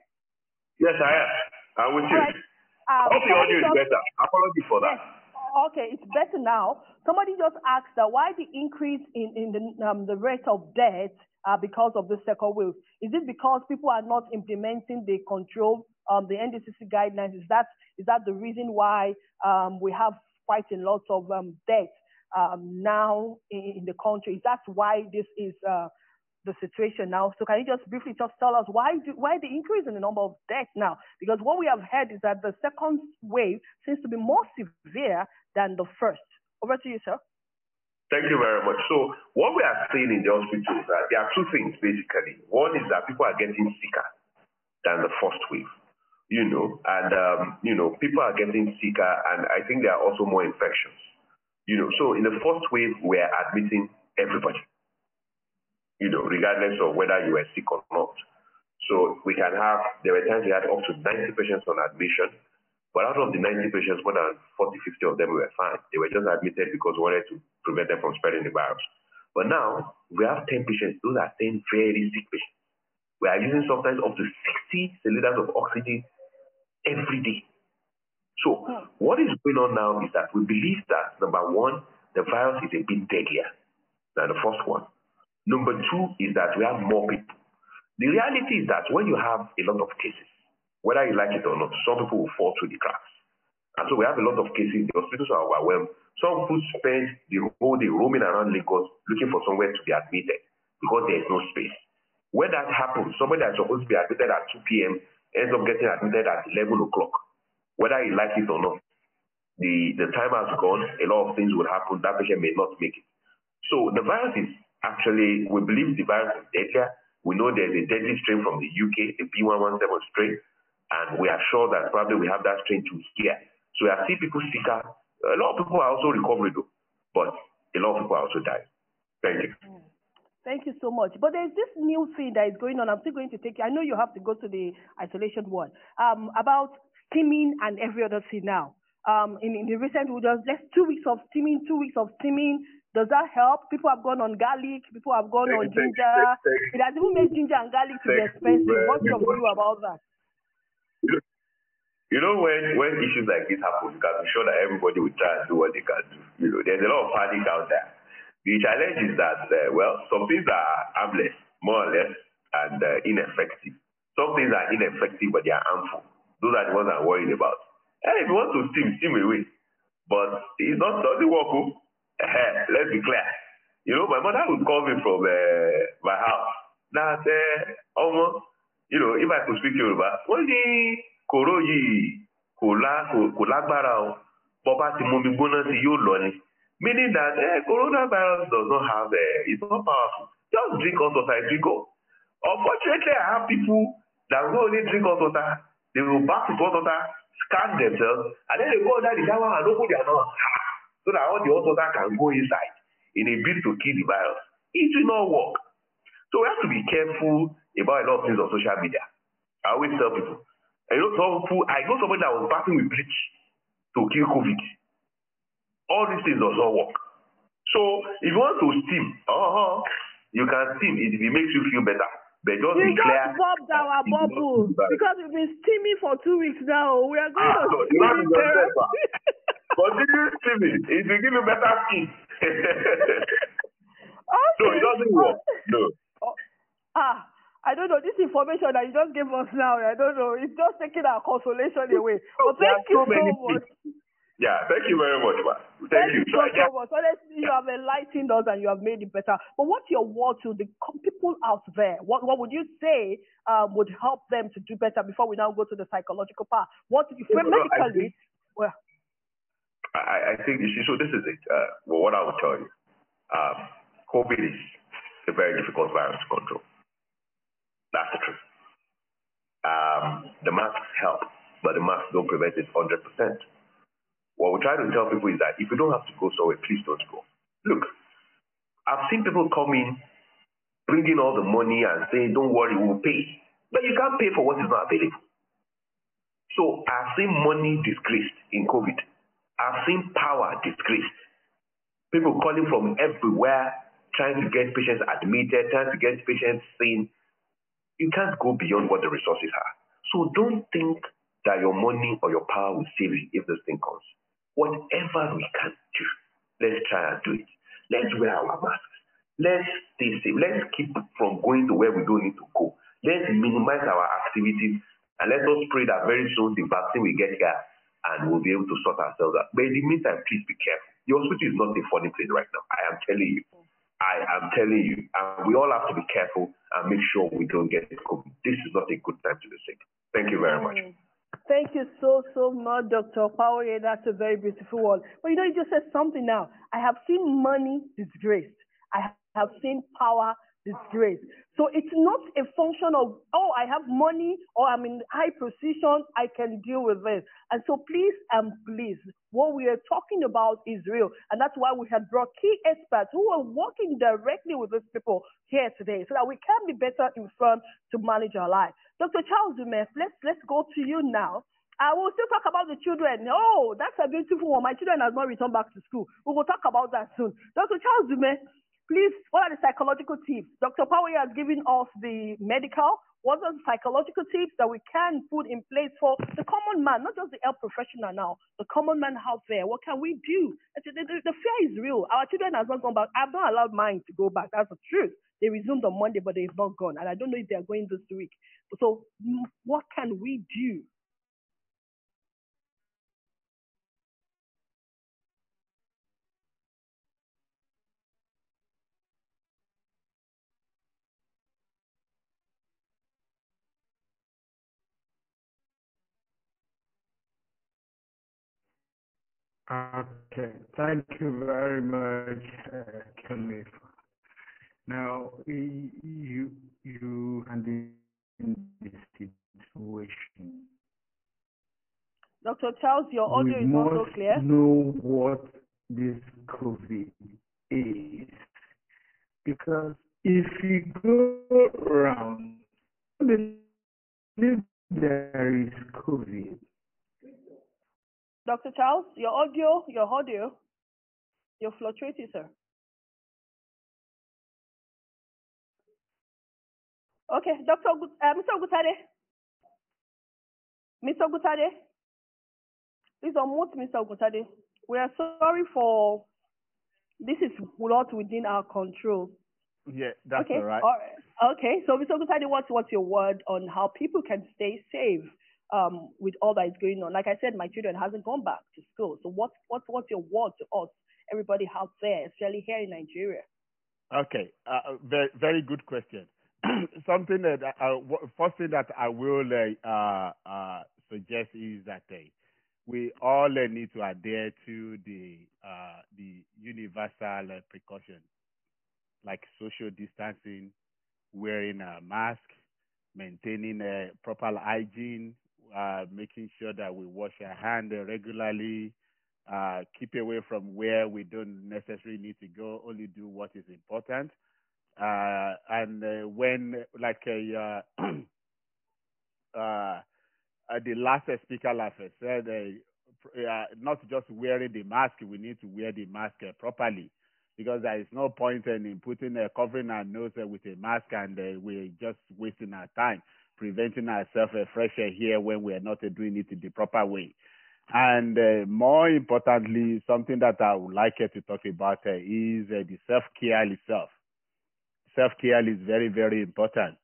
Yes, I am. I'm with you. Right. Uh, Hope the audio is better. Apologies for that. Yes okay, it's better now. Somebody just asked that why the increase in, in the, um, the rate of death uh, because of the second wave? Is it because people are not implementing the control, um, the NCDC guidelines? Is that is that the reason why um, we have quite a lot of um, um, now in, in, the country? Is that why this is uh, the situation now. So can you just briefly just tell us why do, why the increase in the number of deaths now? Because what we have heard is that the second wave seems to be more severe than the first. Over to you, sir. Thank you very much. So what we are seeing in the hospital is that there are two things basically. One is that people are getting sicker than the first wave, you know, and um, you know people are getting sicker, and I think there are also more infections, you know. So in the first wave, we are admitting everybody you know, regardless of whether you were sick or not. So we can have, there were times we had up to 90 patients on admission, but out of the 90 patients, more than 40, 50 of them were fine. They were just admitted because we wanted to prevent them from spreading the virus. But now we have 10 patients, those are 10 very sick patients. We are using sometimes up to 60 cylinders of oxygen every day. So what is going on now is that we believe that number one, the virus is a bit deadlier than the first one. Number two is that we have more people. The reality is that when you have a lot of cases, whether you like it or not, some people will fall through the cracks. And so we have a lot of cases, the hospitals are overwhelmed. Some people spend the whole day roaming around Lagos looking for somewhere to be admitted because there is no space. When that happens, somebody that's supposed to be admitted at 2 p.m. ends up getting admitted at 11 o'clock, whether you like it or not. The, the time has gone, a lot of things will happen, that patient may not make it. So the virus is actually, we believe the virus is deadlier. We know there's a deadly strain from the UK, the B117 strain, and we are sure that probably we have that strain to here. So we are seeing people sicker. A lot of people are also recovering though, but a lot of people are also dying. Thank you. Thank you so much. But there's this new thing that is going on. I'm still going to take you. I know you have to go to the isolation ward. Um, about steaming and every other thing now. Um, in, in the recent just two weeks of steaming, two weeks of steaming. Does that help? People have gone on garlic. People have gone on you, ginger. thank you, It has even made ginger and garlic to be expensive. What's your view about that? You know, when, when issues like this happen, you can be sure that everybody will try and do what they can do. You know, there's a lot of panic out there. The challenge is that, uh, well, some things are harmless, more or less, and uh, ineffective. Some things are ineffective, but they are harmful. Those are the ones I'm worried about. And if you want to steam, steam away. But it's not doesn't work. Oh. Eh, Let's be clear. You know, my mother would call me from uh, my house. Say, almost, you know, if I could speak Yoruba, wọ́n ní kòró yìí kò lá kò lágbára o. Bọ́bá ti mú mi gbóná sí yóò lọ ni. Meaning that eh, coronavirus does not have, uh, it's not powerful. Just drink hot water and drink go. Unfortunately, I have people that will only drink hot water. They will bath with hot water, scan themselves, and then they go under the shower and open their nose. So that all the hot water can go inside in a bid to kill the virus. It will not work. So we have to be careful about a lot of things on social media. I always tell people. I know some people, I know somebody that was bathing with bleach to kill COVID. All these things does not work. So if you want to steam, uh-huh, you can steam if it makes you feel better. But just be clear. just popped our it bubble because we've been steaming for two weeks now. We are going Ah, to have steam. Continue steaming. It will give you better skin. so it doesn't work. No. Oh, ah, I don't know. This information that you just gave us now, I don't know. It's just taking our consolation away. But thank you so much. Yeah, thank you very much, man. Thank, Thank you. you so, So, yeah. so much. Honestly, you have enlightened us and you have made it better. But what's your word to the people out there? What What would you say um, would help them to do better before we now go to the psychological part? What if No, medically? Well, I, I think you see, so this is it. Uh, well, what I would tell you, um, COVID is a very difficult virus to control. That's the truth. Um, the masks help, but the masks don't prevent it 100%. What we try to tell people is that if you don't have to go somewhere, please don't go. Look, I've seen people come in, bringing all the money and saying, don't worry, we'll pay. But you can't pay for what is not available. So I've seen money disgraced in COVID. I've seen power disgraced. People calling from everywhere, trying to get patients admitted, trying to get patients seen. You can't go beyond what the resources are. So don't think that your money or your power will save you if this thing comes. Whatever we can do, let's try and do it. Let's wear our masks. Let's stay safe. Let's keep from going to where we don't need to go. Let's minimize our activities and let us pray that very soon the vaccine will get here and we'll be able to sort ourselves out. But in the meantime, please be careful. The hospital is not a funny place right now. I am telling you. I am telling you. We all have to be careful and make sure we don't get COVID. This is not a good time to be sick. Thank you very much. Mm. Thank you so, so much, Dr. Power. That's a very beautiful one. But you know, you just said something now. I have seen money disgraced. I have seen power disgraced. So it's not a function of, oh, I have money or I'm in high position, I can deal with this. And so please and please, what we are talking about is real. And that's why we had brought key experts who are working directly with these people here today so that we can be better informed to manage our life. Dr. Charles Dume, let's, let's go to you now. I will still talk about the children. Oh, that's a beautiful one. My children have not returned back to school. We will talk about that soon. Dr. Charles Dume, Please, what are the psychological tips? Dr. Power has given us the medical. What are the psychological tips that we can put in place for the common man, not just the health professional now, the common man out there? What can we do? The, the, the fear is real. Our children have not gone back. I've not allowed mine to go back. That's the truth. They resumed on Monday, but they've not gone. And I don't know if they're going this week. So, what can we do? Okay, thank you very much, uh, Kelly. Now, you you handle this situation. Dr. Charles, your audio we is not so must clear. know what this COVID is. Because if you go around, there is COVID. Dr. Charles, your audio, your audio, you're fluctuating, sir. Okay, Dr. Gut- uh, Mr. Gutade. Mr. Gutade. Please unmute Mr. Gutade. We are sorry for this is not within our control. Yeah, that's okay. all right. Okay, so Mr. Gutade, what's what's your word on how people can stay safe um, with all that is going on? Like I said, my children hasn't gone back to school. So what's what's what's your word to us, everybody out there, especially here in Nigeria? Okay, uh, very very good question. Something that I, first thing that I will uh, uh, suggest is that uh, we all need to adhere to the uh, the universal uh, precaution, like social distancing, wearing a mask, maintaining proper hygiene, uh, making sure that we wash our hands regularly, uh, keep away from where we don't necessarily need to go, only do what is important. Uh, and uh, when, like a, uh, uh, the last speaker last said, uh, not just wearing the mask, we need to wear the mask properly because there is no point in putting uh, covering our nose uh, with a mask and uh, we're just wasting our time preventing ourselves a fresh air here when we are not uh, doing it in the proper way. And uh, more importantly, something that I would like to talk about uh, is uh, the self-care itself. Self-care is very, very important.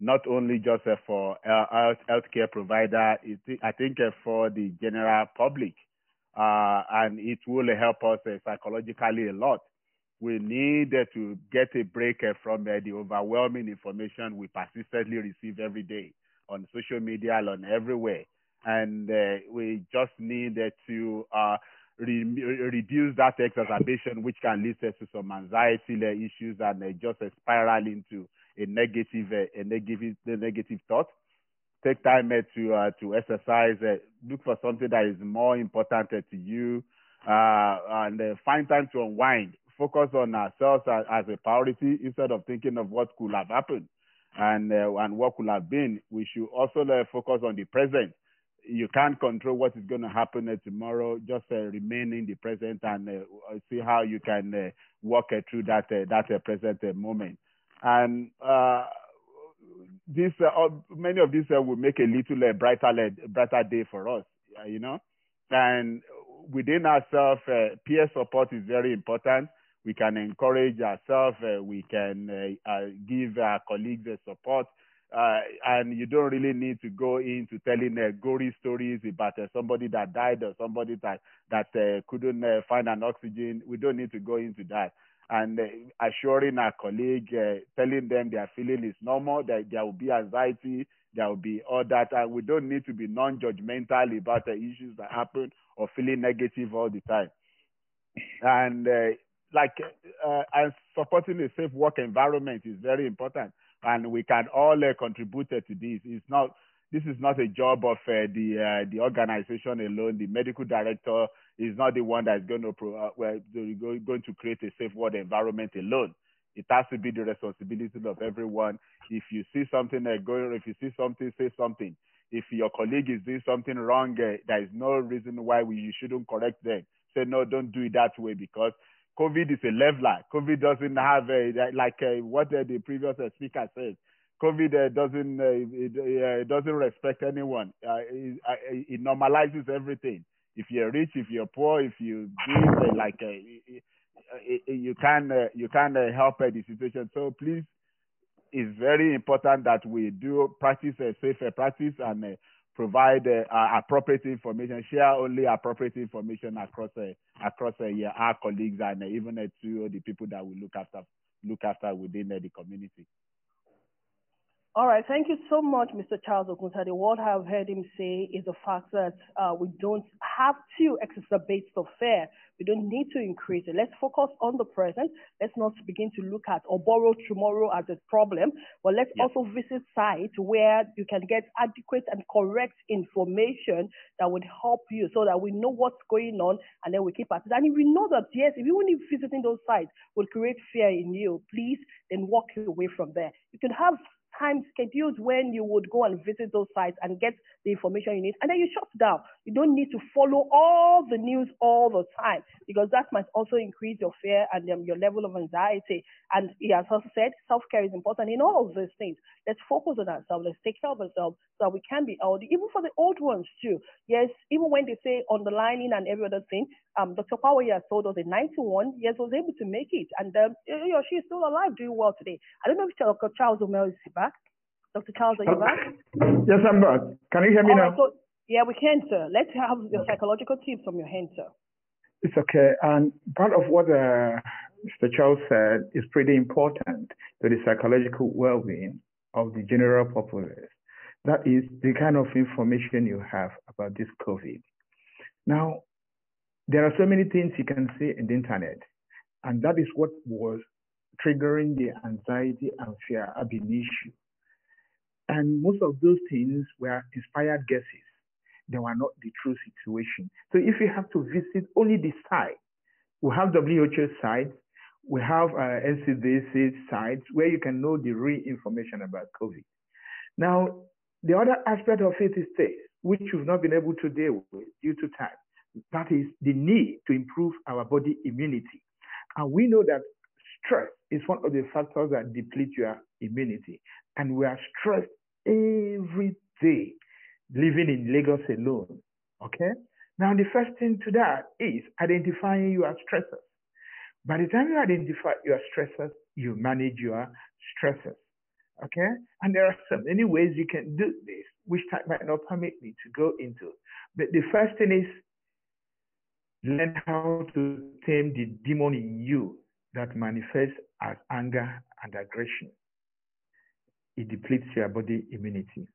Not only just uh, for our healthcare provider, I think for the general public. and it will help us psychologically a lot we need uh, to get a break uh, from uh, the overwhelming information we persistently receive every day on social media and everywhere. And eh, we just need to uh, re reduce that exacerbation, which can lead us to some anxiety issues and just spiral into a negative, a negative, a negative thought. Take time to uh, to exercise. look for something that is more important to you, uh, and find time to unwind focus on ourselves as, as, a priority instead of thinking of what could have happened and uh, and what could have been. We should also uh, focus on the present. You can't control what is going to happen uh, tomorrow. Just uh, remain in the present and uh, see how you can uh, walk through that that present moment. And this many of these will make a little brighter brighter day for us. you know, and within ourselves, peer support is very important we can encourage ourselves, uh, we can uh, uh, give our colleagues the support. Uh, and you don't really need to go into telling uh, gory stories about uh, somebody that died or somebody that that couldn't find an oxygen. We don't need to go into that. And assuring our colleague, telling them their feeling is normal, that there will be anxiety, there will be all that, and we don't need to be non-judgmental about the issues that happen or feeling negative all the time. And like uh, and supporting a safe work environment is very important, and we can all uh, contribute to this. It's not this is not a job of uh, the uh, the organization alone. The medical director is not the one that's going to pro- uh, well, going to create a safe work environment alone. It has to be the responsibility of everyone. If you see something uh, going, if you see something, say something. If your colleague is doing something wrong, uh, there is no reason why we, you shouldn't correct them. Say no, don't do it that way because COVID is a leveler. COVID doesn't have a, like uh, what uh, the previous uh, speaker said. COVID uh, doesn't uh, it, uh, doesn't respect anyone. It, it, normalizes everything. If you're rich, if you're poor, if you give, like you can you can help the situation. So please, it's very important that we do practice a safer practice and provide uh, appropriate information, share only appropriate information across uh, across uh, yeah, our colleagues and even to the people that we look after look after within the community. All right, thank you so much, Mr. Charles Oguntade. What I've heard him say is the fact that uh, we don't have to exacerbate the fear. We don't need to increase it. Let's focus on the present. Let's not begin to look at or borrow tomorrow as a problem, but let's also visit sites where you can get adequate and correct information that would help you so that we know what's going on and then we keep at it. And if we know that, yes, if even if visiting those sites will create fear in you, please then walk away from there. You can have time schedules when you would go and visit those sites and get the information you need, and then you shut down. You don't need to follow all the news all the time because that might also increase your fear and um, your level of anxiety. And he has also said self care is important in all of those things. Let's focus on ourselves. Let's take care of ourselves so that we can be healthy, even for the old ones too. Yes, even when they say underlining and every other thing, um, Dr. Power has told us in 91 years was able to make it, and um, you know, she's still alive, doing well today. I don't know if Dr. Charles Omel is back. Dr. Charles, are you back? Yes, I'm back. Can you hear me All now? Right, so, yeah, we can, sir. Let's have the psychological tips from your hand, sir. It's okay. And part of what uh, Mr. Charles said is pretty important to the psychological well-being of the general populace. That is the kind of information you have about this COVID. Now, there are so many things you can see in the internet, and that is what was triggering the anxiety and fear ab initio and most of those things were inspired guesses. They were not the true situation. So if you have to visit only the site, we have WHO sites, we have uh, NCDC sites where you can know the real information about COVID. Now, the other aspect of it is this, which we've not been able to deal with due to time. That is the need to improve our body immunity. And we know that stress is one of the factors that deplete your immunity. And we are stressed every day living in Lagos alone. Okay? Now, the first thing to that is identifying your stressors. By the time you identify your stressors, you manage your stressors. Okay? And there are so many ways you can do this, which time might not permit me to go into. But the first thing is learn how to tame the demon in you that manifests as anger and aggression it depletes your body immunity.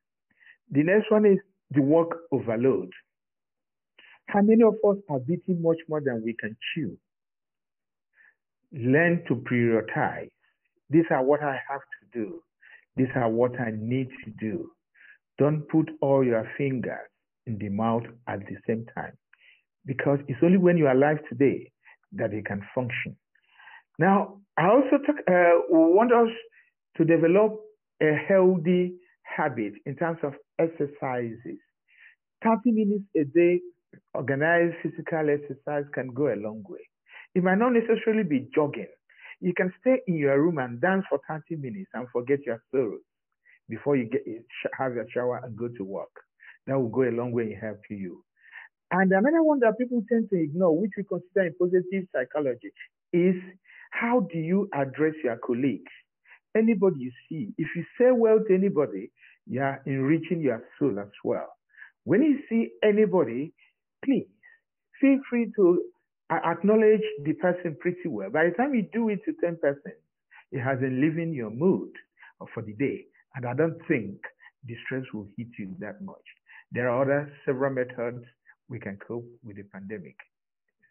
The next one is the work overload. How many of us are eating much more than we can chew? Learn to prioritize. These are what I have to do. These are what I need to do. Don't put all your fingers in the mouth at the same time because it's only when you are alive today that you can function. Now, I also talk, uh, want us to develop a healthy habit in terms of exercises. 30 minutes a day, organized physical exercise can go a long way. It might not necessarily be jogging. You can stay in your room and dance for 30 minutes and forget your sorrows before you get have your shower and go to work. That will go a long way in helping you. And another one that people tend to ignore, which we consider in positive psychology, is how do you address your colleagues? anybody you see, if you say well to anybody, you are enriching your soul as well. When you see anybody, please feel free to acknowledge the person pretty well. By the time you do it to 10 persons, it has enlivened your mood for the day. And I don't think the stress will hit you that much. There are other several methods we can cope with the pandemic.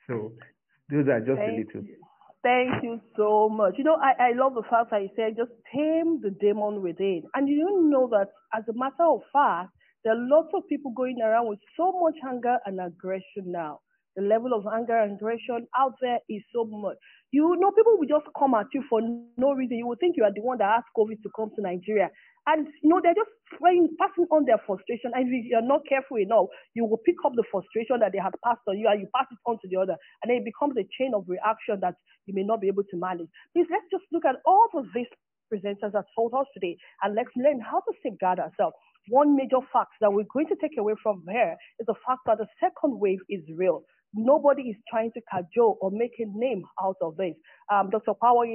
So those are just Thank a little. You. Thank you so much. You know, I, I love the fact that you said just tame the demon within. And you know that as a matter of fact, there are lots of people going around with so much anger and aggression now. The level of anger and aggression out there is so much. You know, people will just come at you for no reason. You would think you are the one that asked COVID to come to Nigeria. And you know, they're just passing on their frustration. And if you're not careful enough, you will pick up the frustration that they have passed on you and you pass it on to the other. And then it becomes a chain of reaction that you may not be able to manage. Please let's just look at all of these presenters that told us today and let's learn how to safeguard ourselves. One major fact that we're going to take away from here is the fact that the second wave is real. Nobody is trying to cajole or make a name out of this. Um, Dr. Power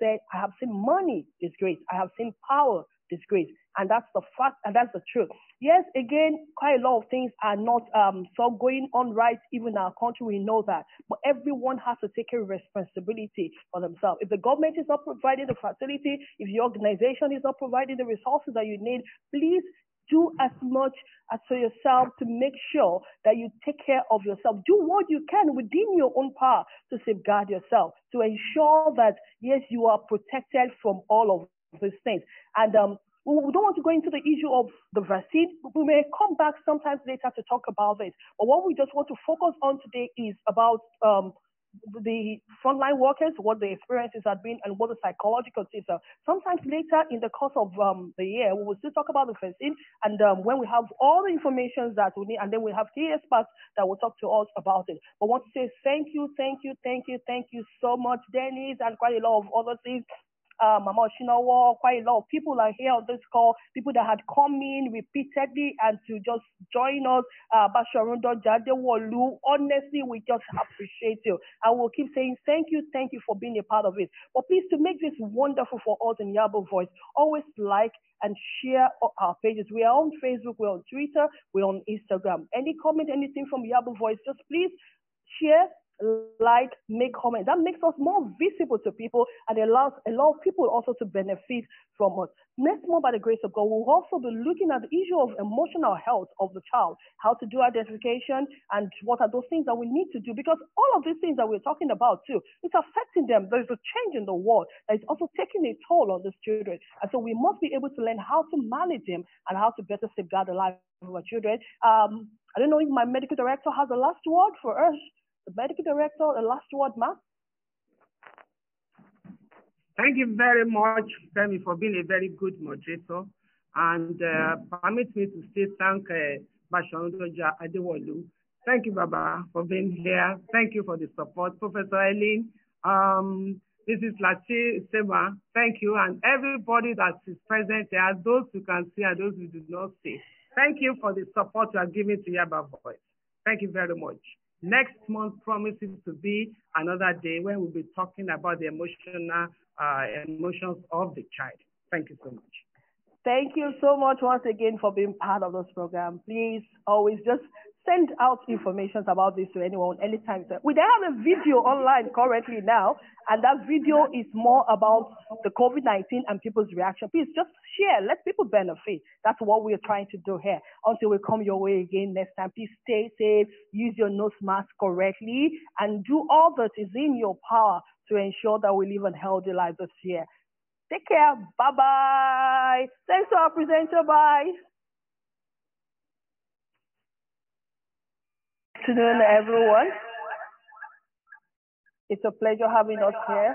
said, I have seen money disgrace. I have seen power disgrace. And that's the fact, and that's the truth. Yes, again, quite a lot of things are not um, so going on right, even in our country, we know that. But everyone has to take a responsibility for themselves. If the government is not providing the facility, if the organization is not providing the resources that you need, please do as much as for yourself to make sure that you take care of yourself. Do what you can within your own power to safeguard yourself, to ensure that, yes, you are protected from all of these things. And um, we don't want to go into the issue of the vaccine. We may come back sometimes later to talk about this. But what we just want to focus on today is about um, the frontline workers, what the experiences have been, and what the psychological tips are. Sometimes later in the course of um, the year, we will still talk about the vaccine, and um, when we have all the information that we need, and then we have key experts that will talk to us about it. But I want to say thank you, thank you, thank you, thank you so much, Dennis, and quite a lot of other things uh, Mama Oshinawa, quite a lot of people are here on this call, people that had come in repeatedly and to just join us. Uh, Basharundo Jadewolu, honestly, we just appreciate you. I will keep saying thank you, thank you for being a part of it. But please, to make this wonderful for us in Yaba Voice, always like and share our pages. We are on Facebook, we're on Twitter, we're on Instagram. Any comment, anything from Yaba Voice, just please share like, make comments. That makes us more visible to people and allows a lot of people also to benefit from us. Next month, by the grace of God, we'll also be looking at the issue of emotional health of the child, how to do identification, and what are those things that we need to do. Because all of these things that we're talking about too, it's affecting them. There's a change in the world that is also taking a toll on these children. And so we must be able to learn how to manage them and how to better safeguard the lives of our children. Um, I don't know if my medical director has a last word for us the medical director, the last word, ma. Thank you very much, Femi, for being a very good moderator. And uh, permit me to say thank uh, Bashandoja Adewolu. Thank you, Baba, for being here. Thank you for the support. Professor Eileen, um, this is Lachi Sema. Thank you. And everybody that is present there, those who can see and those who do not see. Thank you for the support you are giving to Yaba Voice. Thank you very much. Next month promises to be another day when we'll be talking about the emotional uh, emotions of the child. Thank you so much. Thank you so much once again for being part of this program. Please always just send out information about this to anyone anytime. We have a video online currently now, and that video is more about the COVID-19 and people's reaction. Please just share, let people benefit. That's what we're trying to do here. Until we come your way again next time, please stay safe, use your nose mask correctly, and do all that is in your power to ensure that we live a healthy life this year. Take care. Bye bye. Thanks to our presenter. Bye. Afternoon, everyone. It's a pleasure having us here.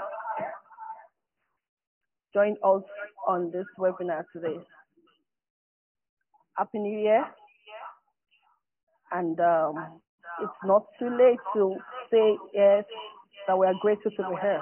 Join us on this webinar today. Happy New Year. And um, it's not too late to say yes, that we are grateful to be here.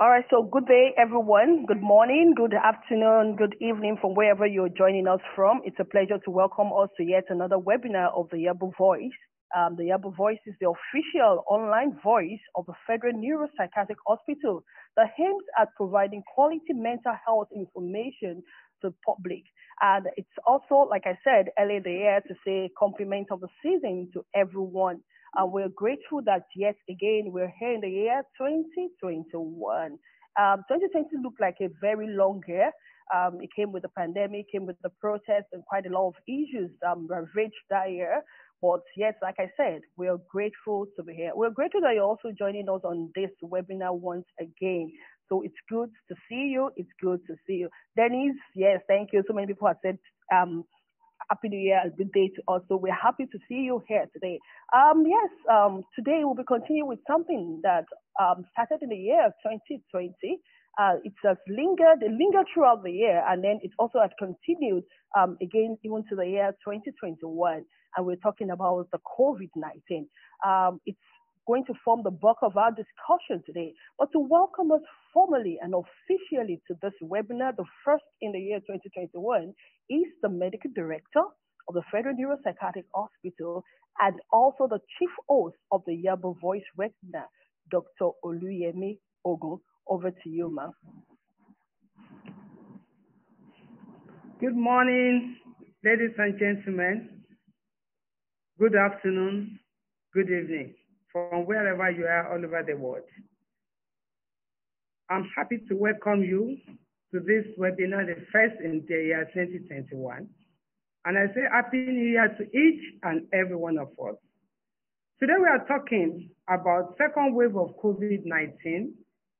All right, so good day, everyone. Good morning, good afternoon, good evening from wherever you're joining us from. It's a pleasure to welcome us to yet another webinar of the Yaba Voice. Um, the Yaba Voice is the official online voice of the Federal Neuropsychiatric Hospital that aims at providing quality mental health information to the public. And it's also, like I said earlier the year, to say compliment of the season to everyone. And we're grateful that yet again we're here in the year 2021. Um, 2020 looked like a very long year. Um, it came with the pandemic, came with the protests, and quite a lot of issues um, ravaged that year. But yes, like I said, we are grateful to be here. We're grateful that you're also joining us on this webinar once again. So it's good to see you. It's good to see you. Dennis, yes, thank you. So many people have said um, Happy New Year and good day to us. So we're happy to see you here today. Um, yes, um, today we'll be continuing with something that um, started in the year of 2020. Uh, it has lingered, it lingered throughout the year, and then it also has continued um, again even to the year 2021. And we're talking about the COVID-19. Um, it's going to form the bulk of our discussion today. But to welcome us formally and officially to this webinar, the first in the year 2021, is the medical director of the Federal Neuropsychiatric Hospital and also the chief host of the Yaba Voice webinar, Dr. Oluyemi Ogun. Over to you, ma'am. Good morning, ladies and gentlemen. Good afternoon, good evening from wherever you are all over the world. I'm happy to welcome you to this webinar, the first in the year 2021. And I say Happy New Year to each and every one of us. Today we are talking about second wave of COVID-19,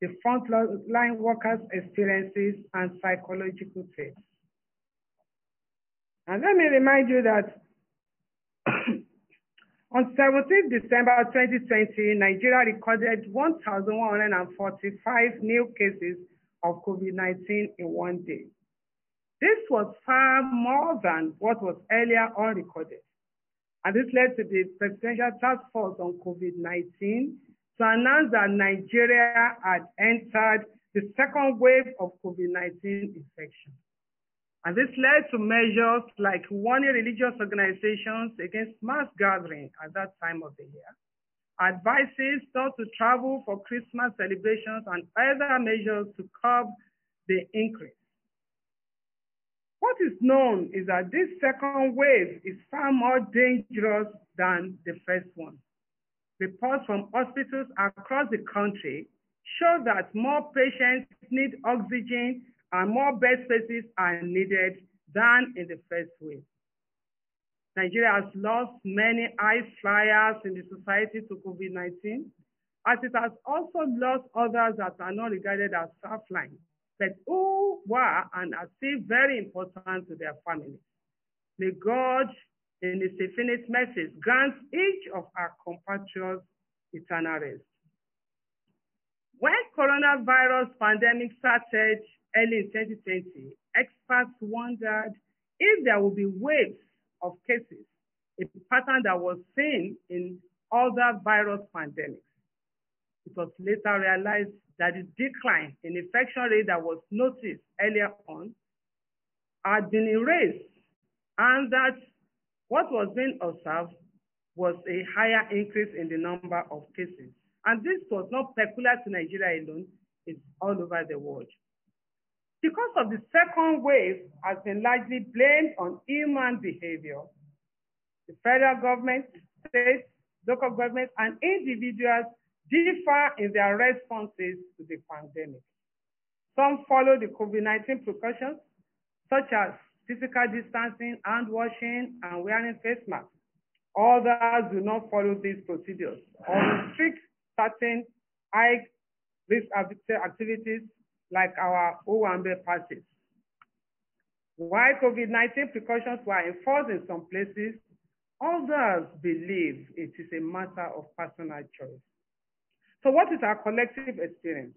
the frontline workers' experiences and psychological traits. And let me remind you that On 17 December 2020, Nigeria recorded 1,145 new cases of COVID-19 in one day. This was far more than what was earlier unrecorded. And this led to the Presidential Task Force on COVID-19 to announce that Nigeria had entered the second wave of COVID-19 infection. And this led to measures like warning religious organizations against mass gathering at that time of the year, advices not to travel for Christmas celebrations, and other measures to curb the increase. What is known is that this second wave is far more dangerous than the first one. Reports from hospitals across the country show that more patients need oxygen and more bed spaces are needed than in the first wave. Nigeria has lost many high flyers in the society to COVID-19, as it has also lost others that are not regarded as lifelines, but who were and are still very important to their families. May God, in His infinite mercy, grant each of our compatriots eternal rest. Coronavirus pandemic started early in 2020, experts wondered if there would be waves of cases, a pattern that was seen in other virus pandemics. It was later realized that the decline in infection rate that was noticed earlier on had been erased and that what was being observed was a higher increase in the number of cases. And this was not peculiar to Nigeria alone, it's all over the world. Because of the second wave has been largely blamed on human behavior. The federal government, states, local governments, and individuals differ in their responses to the pandemic. Some follow the COVID-19 precautions, such as physical distancing, hand washing, and wearing face masks. Others do not follow these procedures or restrict certain high risk activities like our Owambe passes. While COVID-19 precautions were enforced in some places, others believe it is a matter of personal choice. So what is our collective experience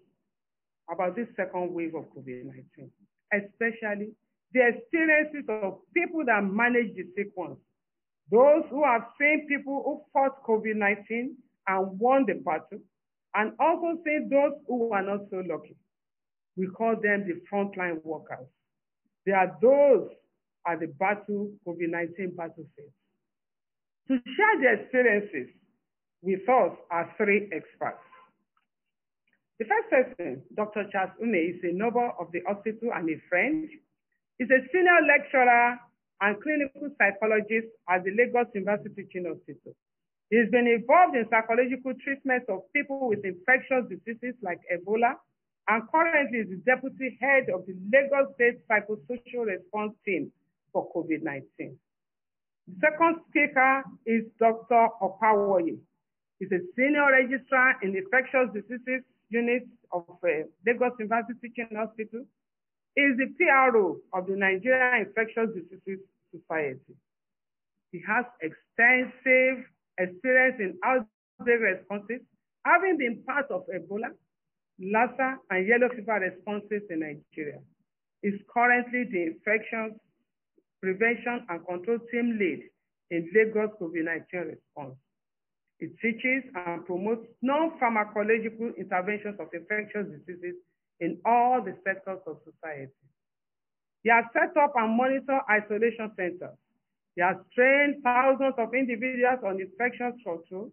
about this second wave of COVID-19, especially the experiences of people that manage the sequence, those who have seen people who fought COVID-19 and won the battle, and also seen those who were not so lucky. We call them the frontline workers. They are those at the battle, COVID-19 battlefield. To share their experiences with us are three experts. The first person, Dr. Charles Ume, is a noble of the hospital and a friend. He's a senior lecturer and clinical psychologist at the Lagos University Teaching Hospital. He's been involved in psychological treatment of people with infectious diseases like Ebola, and currently is the deputy head of the Lagos State Psychosocial Response Team for COVID-19. The second speaker is Dr. Opawoye. He's a senior registrar in infectious diseases unit of uh, Lagos University Teaching Hospital. He is the PRO of the Nigeria Infectious Diseases society. He has extensive experience in outbreak responses, having been part of Ebola, Lassa, and yellow fever responses in Nigeria. He's currently the infections prevention and control team lead in Lagos COVID-19 response. It teaches and promotes non-pharmacological interventions of infectious diseases in all the sectors of society. He has set up and monitor isolation centers. He has trained thousands of individuals on infection control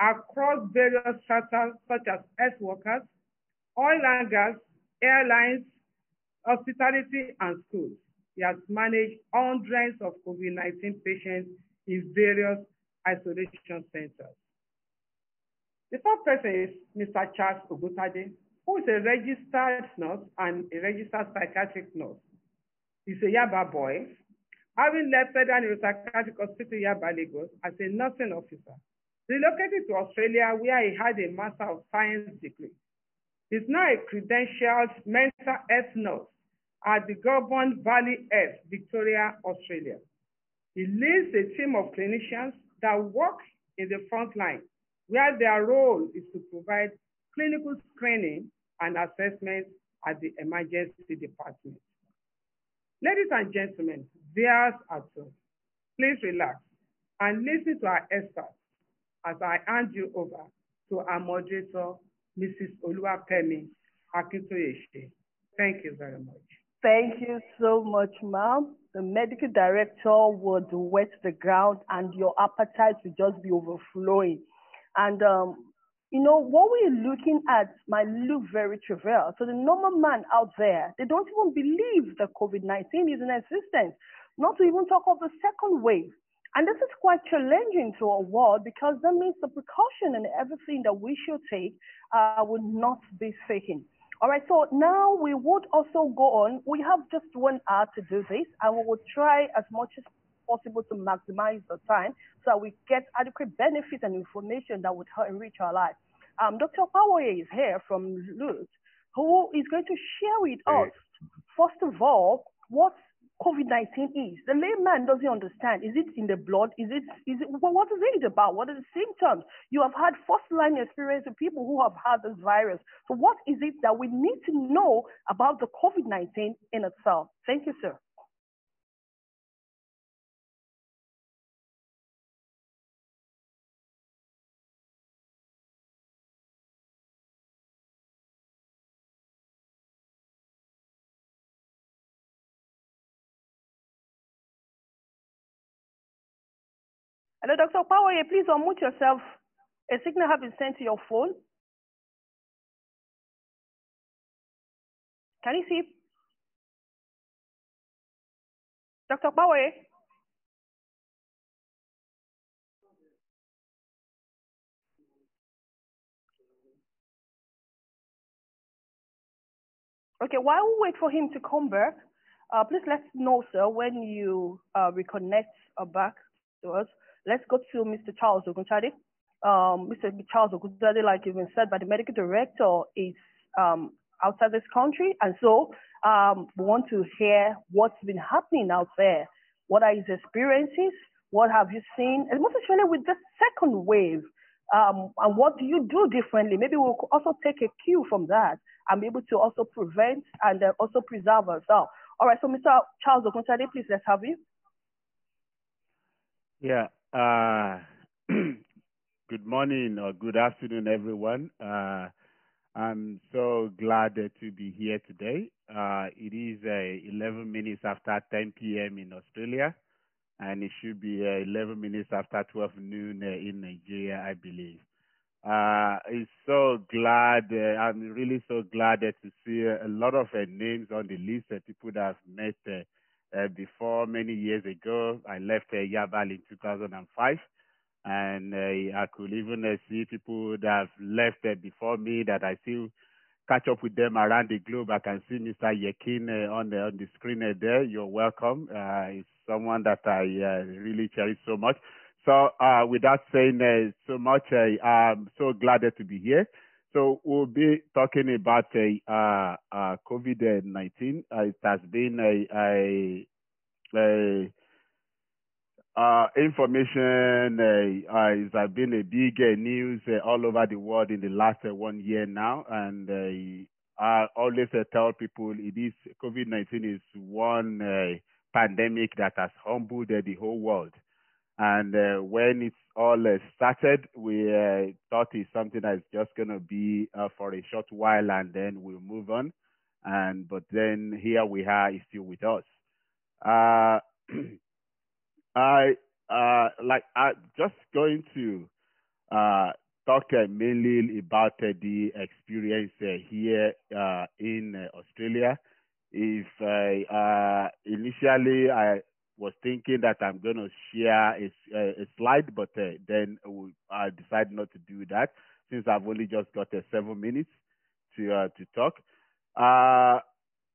across various sectors such as health workers, oil and gas, airlines, hospitality, and schools. He has managed hundreds of COVID-19 patients in various isolation centers. The third person is Mr. Charles Oguntade, who is a registered nurse and a registered psychiatric nurse. He's a Yaba boy, having left Federal Neuropsychiatric Hospital Yaba, Lagos as a nursing officer. Relocated to Australia where he had a Master of Science degree. He's now a credentialed mental health nurse at the Goulburn Valley Health, Victoria, Australia. He leads a team of clinicians that work in the front line, where their role is to provide clinical screening and assessment at the emergency department. Ladies and gentlemen, viewers at home, please relax and listen to our experts as I hand you over to our moderator, Mrs. Oluwapemi Akintoyeshe. Thank you very much. Thank you so much, ma'am. The medical director would wet the ground and your appetite will just be overflowing. And, um, you know, what we're looking at might look very trivial. So the normal man out there, they don't even believe that COVID-19 is in existence, not to even talk of the second wave. And this is quite challenging to our world because that means the precaution and everything that we should take uh, would not be taken. All right, so now we would also go on. We have just one hour to do this, and we will try as much as possible to maximize the time so that we get adequate benefit and information that would enrich our lives. Um, Dr. Power is here from LUTH, who is going to share with us, first of all, what COVID-19 is. The layman doesn't understand. Is it in the blood? Is it, is it, well, what is it about? What are the symptoms? You have had first line experience with people who have had this virus. So what is it that we need to know about the COVID-19 in itself? Thank you, sir. Hello, Dr. Power, please unmute yourself. A signal has been sent to your phone. Can you see? Dr. Power? Okay, while we wait for him to come back, uh, please let us know, sir, when you uh, reconnect uh, back to us. Let's go to Mr. Charles Oguntade. Um, Mr. Charles Oguntade, like you've been said by the medical director, is um, outside this country. And so um, we want to hear what's been happening out there. What are his experiences? What have you seen? And most especially with the second wave. Um, and what do you do differently? Maybe we'll also take a cue from that and be able to also prevent and uh, also preserve ourselves. All right, so Mr. Charles Oguntade, please let's have you. Yeah. Uh, good morning or good afternoon, everyone. Uh, I'm so glad to be here today. Uh, it is uh, 11 minutes after 10 p.m. in Australia, and it should be uh, 11 minutes after 12 noon uh, in Nigeria, I believe. Uh, it's so glad, I'm really so glad to see a lot of names on the list people that I've met uh, before many years ago. I left uh, Yabal in 2005, and uh, I could even uh, see people that have left uh, before me that I still catch up with them around the globe. I can see Mr. Yekin uh, on the on the screen there. You're welcome. Uh, it's someone that I really cherish so much. So, without saying so much, I'm so glad to be here. So we'll be talking about uh, uh, COVID-19. Uh, it has been a, a, a, uh, information uh, uh, has been a big uh, news all over the world in the last one year now, and I always tell people it is COVID-19 is one pandemic that has humbled the whole world. And when it's all started, we thought it's something that's just going to be for a short while, and then we'll move on. And but then here we are, still with us. I uh, like I just going to uh, talk uh, mainly about uh, the experience uh, here uh, in Australia. If initially I was thinking that I'm going to share a, a, slide, but then I decided not to do that since I've only just got seven minutes to to talk.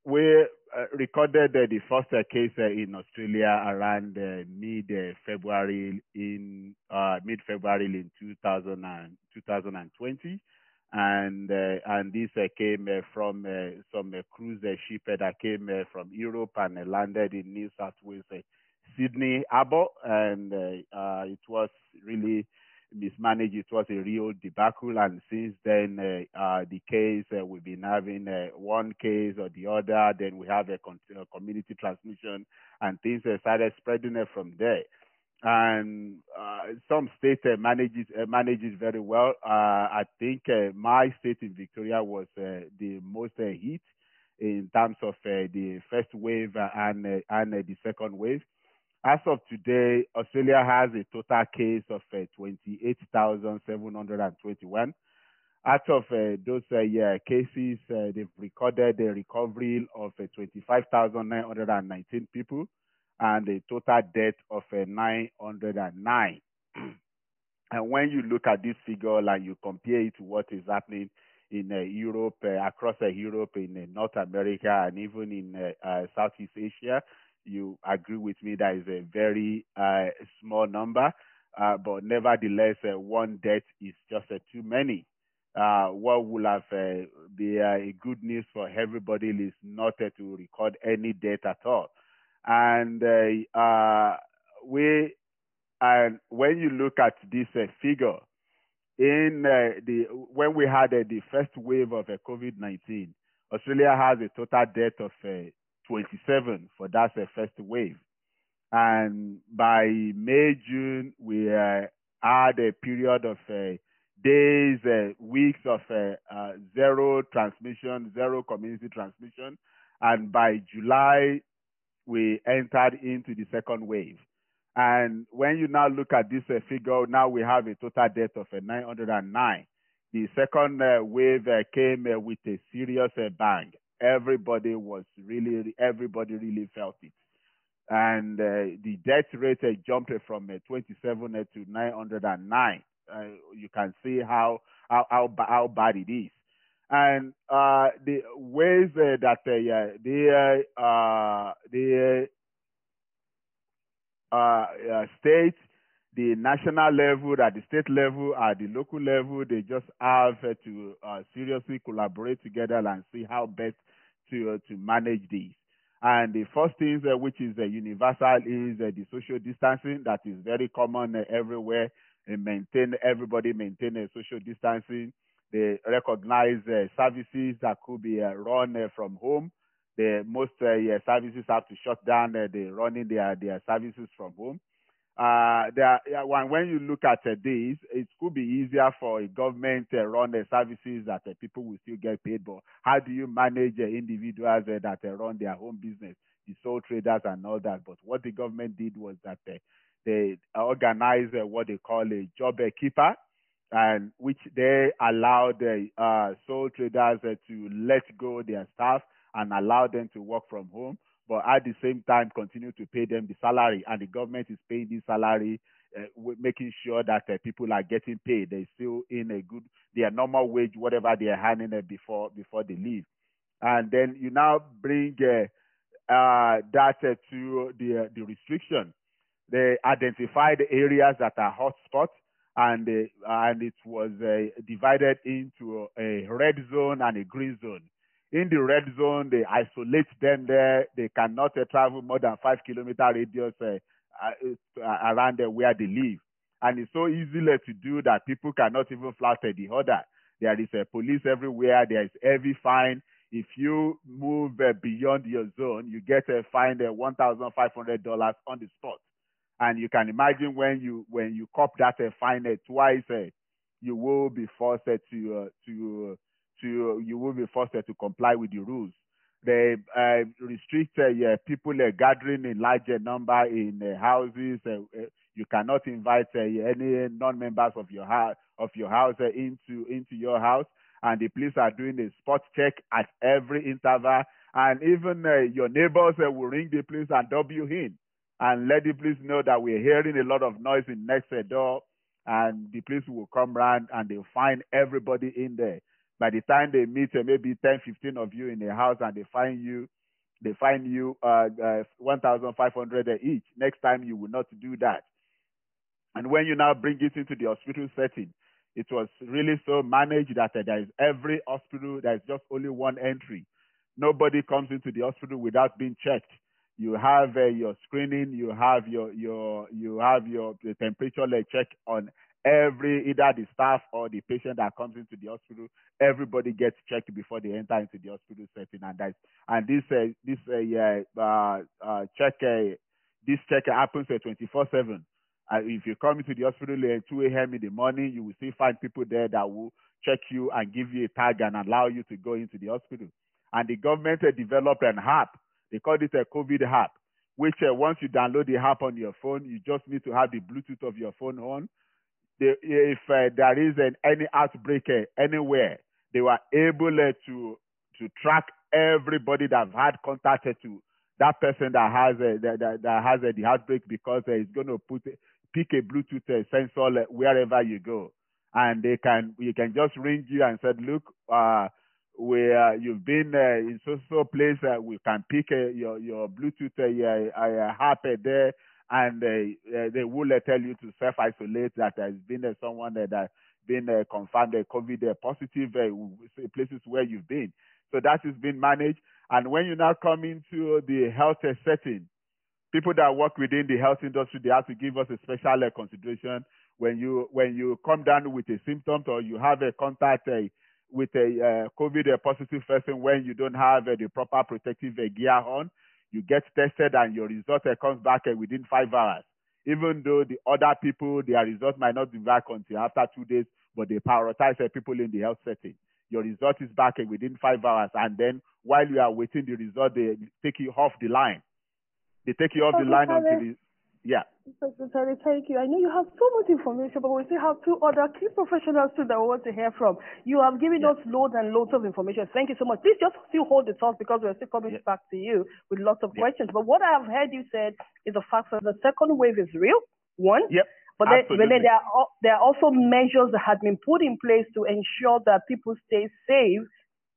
we uh, recorded uh, the first uh, case uh, in Australia around uh, mid February in uh, mid February in 2000 and, 2020, and uh, and this uh, came uh, from some cruise ship that came from Europe and landed in New South Wales, Sydney Harbour, and it was really mismanaged. It was a real debacle, and since then, uh, uh, the case uh, we've been having uh, one case or the other. Then we have a, con- community transmission, and things started spreading from there. And uh, some states uh, manages manages very well. I think my state in Victoria was the most hit in terms of the first wave and and the second wave. As of today, Australia has a total case of uh, 28,721. Out of uh, those uh, yeah, cases, uh, they've recorded a recovery of uh, 25,919 people and a total debt of uh, 909. and when you look at this figure and you compare it to what is happening in Europe, across Europe, in North America, and even in Southeast Asia, you agree with me that is a very uh, small number, uh, but nevertheless, uh, one debt is just uh, too many. Uh, what would have uh, be a good news for everybody is not to record any debt at all. And we, and when you look at this figure, in the when we had the first wave of COVID-19, Australia has a total death of 27 for that uh, first wave. And by May, June, we uh, had a period of uh, days, uh, weeks of uh, uh, zero transmission, zero community transmission. And by July, we entered into the second wave. And when you now look at this figure, now we have a total death of 909. The second wave came with a serious bang everybody was really, everybody really felt it. And uh, the death rate uh, jumped from uh, 27 uh, to 909. Uh, you can see how, how, how, how bad it is. And uh, the ways that uh, the, the state, the national level, at the state level, at the local level, they just have to seriously collaborate together and see how best to, uh, to manage this. And the first thing uh, which is uh, universal is uh, the social distancing that is very common uh, everywhere. Maintain everybody maintain a social distancing. They recognize uh, services that could be run from home. The most services have to shut down. they running their their services from home. Uh, there, when, you look at uh, this, it could be easier for a government to run the services that uh, people will still get paid. But how do you manage uh, individuals uh, that uh, run their own business, the sole traders and all that? But what the government did was that they organized what they call a job keeper, and which they allowed the uh, sole traders to let go their staff and allow them to work from home but at the same time continue to pay them the salary, and the government is paying this salary, uh, making sure that uh, people are getting paid. They're still in a good, their normal wage, whatever they are handing before before they leave, and then you now bring uh, uh that uh, to the the restriction. They identified areas that are hotspots and uh, and it was uh, divided into a red zone and a green zone. In the red zone, they isolate them there. They cannot uh, travel more than five kilometer radius uh, around where they live. And it's so easy to do that people cannot even flatter the order. There is a police everywhere. There is heavy fine. If you move uh, beyond your zone, you get a fine of one thousand five hundred dollars on the spot. And you can imagine when you when you cop that uh, fine uh, twice, uh, you will be forced to to to you will be forced to comply with the rules. They uh, restrict uh, people uh, gathering in larger number in houses. you cannot invite any non-members of your house of your house into into your house. And the police are doing a spot check at every interval. And even your neighbors will ring the police and W in and let the police know that we're hearing a lot of noise in next door and the police will come round and they'll find everybody in there. By the time they meet uh, maybe 10, 15 of you in a house and they find you, they find you uh, uh, 1,500 each. Next time you will not do that. And when you now bring it into the hospital setting, it was really so managed that uh, there is every hospital, there is just only one entry. Nobody comes into the hospital without being checked. You have uh, your screening, you have your your you have your temperature check on every either the staff or the patient that comes into the hospital everybody gets checked before they enter into the hospital setting and that and this uh, this uh, uh, uh, check uh, this check happens uh, 24 7 uh, if you come into the hospital at 2 a.m. in the morning, you will still find people there that will check you and give you a tag and allow you to go into the hospital. And the government developed an app. They called it a COVID app, which uh, once you download the app on your phone, you just need to have the Bluetooth of your phone on. If uh, there is an, any outbreak uh, anywhere, they were able uh, to to track everybody that have had contact to that person that has uh, that, that, that has uh, the outbreak because uh, it's going to put pick a Bluetooth uh, sensor uh, wherever you go, and they can you can just ring you and said, look, uh, where you've been uh, in so so place, uh, we can pick uh, your your Bluetooth uh, uh, app there and uh, they will tell you to self isolate that there's been uh, someone that has been uh, confirmed COVID positive places where you've been. So that is being managed. And when you now come into the health setting, people that work within the health industry, they have to give us a special consideration when you when you come down with a symptom or you have a contact uh, with a uh, COVID positive person when you don't have uh, the proper protective gear on, you get tested and your result comes back within five hours. Even though the other people, their result might not be back until after two days, but they prioritize the people in the health setting. Your result is back within five hours, and then while you are waiting the result, they take you off the line. They take you off the line until yeah. Secretary, thank you. I know you have so much information, but we still have two other key professionals too that we want to hear from. You have given us loads and loads of information. Thank you so much. Please just still hold the thought because we're still coming back to you with lots of questions. But what I have heard you said is the fact that the second wave is real. One. Yep. But then, but then there, are, there are also measures that have been put in place to ensure that people stay safe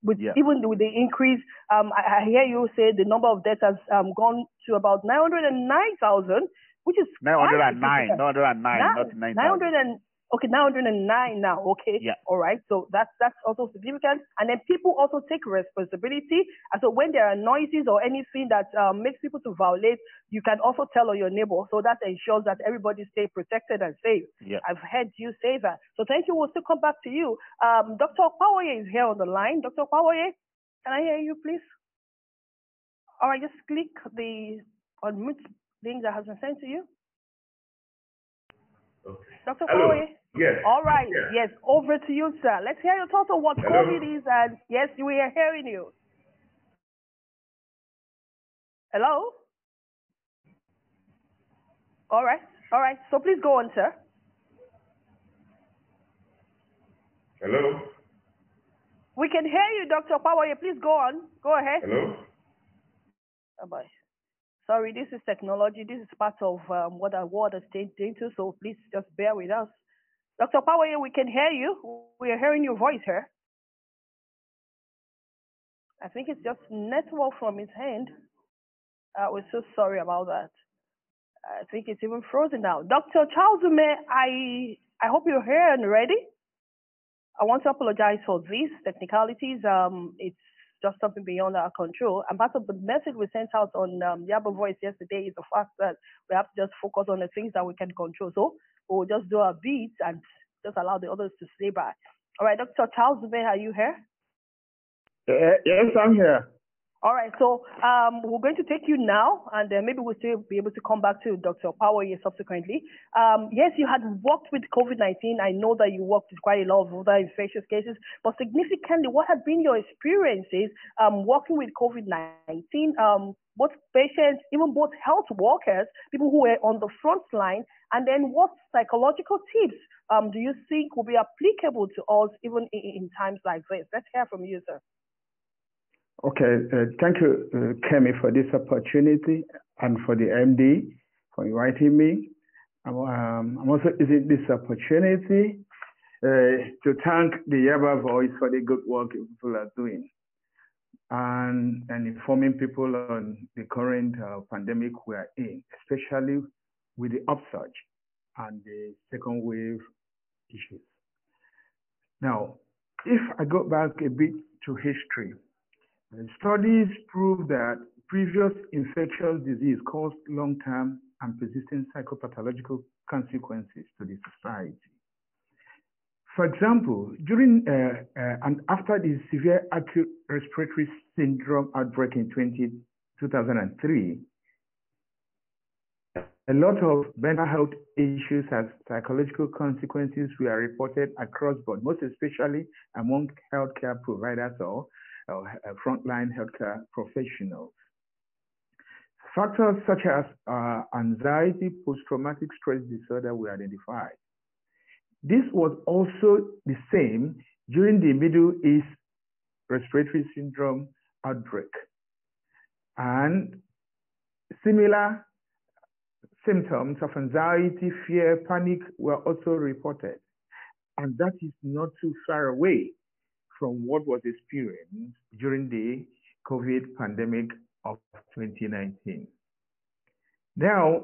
with yeah. even with the increase, um, I, I, hear you say the number of deaths has um, gone to about 909,000, which is 909, 909, not 9,000. Okay, 909 now. Okay. Yeah. All right. So that's that's also significant. And then people also take responsibility. And so when there are noises or anything that um, makes people to violate, you can also tell on your neighbor. So that ensures that everybody stay protected and safe. Yeah. I've heard you say that. So thank you. We'll still come back to you. Um, Dr. Opawoye is here on the line. Dr. Opawoye, can I hear you, please? All right. Just click the unmute link that has been sent to you. Okay. Dr. Hello. Corey? Yes. All right. Yeah. Yes. Over to you, sir. Let's hear your thoughts on what Hello. COVID is. And yes, we are hearing you. Hello? All right. All right. So please go on, sir. Hello. We can hear you, Dr. Power. Please go on. Go ahead. Hello. Oh, bye. Sorry, this is technology. This is part of um, what our world has changed into, so please just bear with us. Dr. Power, we can hear you. We are hearing your voice here. I think it's just network from his hand. Uh, we're so sorry about that. I think it's even frozen now. Dr. Charles Ume, I, I hope you're here and ready. I want to apologize for these technicalities. Um, it's just something beyond our control. And part of the message we sent out on um, Yaba Voice yesterday is the fact that we have to just focus on the things that we can control. So we'll just do our beats and just allow the others to stay by. All right, Dr. Charles Ume, are you here? Uh, yes, I'm here. All right, so um, we're going to take you now, and uh, maybe we'll still be able to come back to Dr. Power subsequently. Um, yes, you had worked with COVID 19. I know that you worked with quite a lot of other infectious cases, but significantly, what have been your experiences um, working with COVID 19? Um, both patients, even both health workers, people who were on the front line, and then what psychological tips um, do you think will be applicable to us even in, in times like this? Let's hear from you, sir. Okay, uh, thank you, uh, Kemi, for this opportunity and for the MD for inviting me. I'm, um, I'm also using this opportunity uh, to thank the Yaba Voice for the good work people are doing and, and informing people on the current uh, pandemic we are in, especially with the upsurge and the second wave issues. Now, if I go back a bit to history, Studies prove that previous infectious disease caused long-term and persistent psychopathological consequences to the society. For example, during uh, uh, and after the severe acute respiratory syndrome outbreak in 20, 2003, a lot of mental health issues and psychological consequences were reported across board, most especially among healthcare providers or uh, frontline healthcare professionals. Factors such as uh, anxiety, post-traumatic stress disorder were identified. This was also the same during the Middle East respiratory syndrome outbreak. And similar symptoms of anxiety, fear, panic were also reported. And that is not too far away from what was experienced during the COVID pandemic of 2019. Now,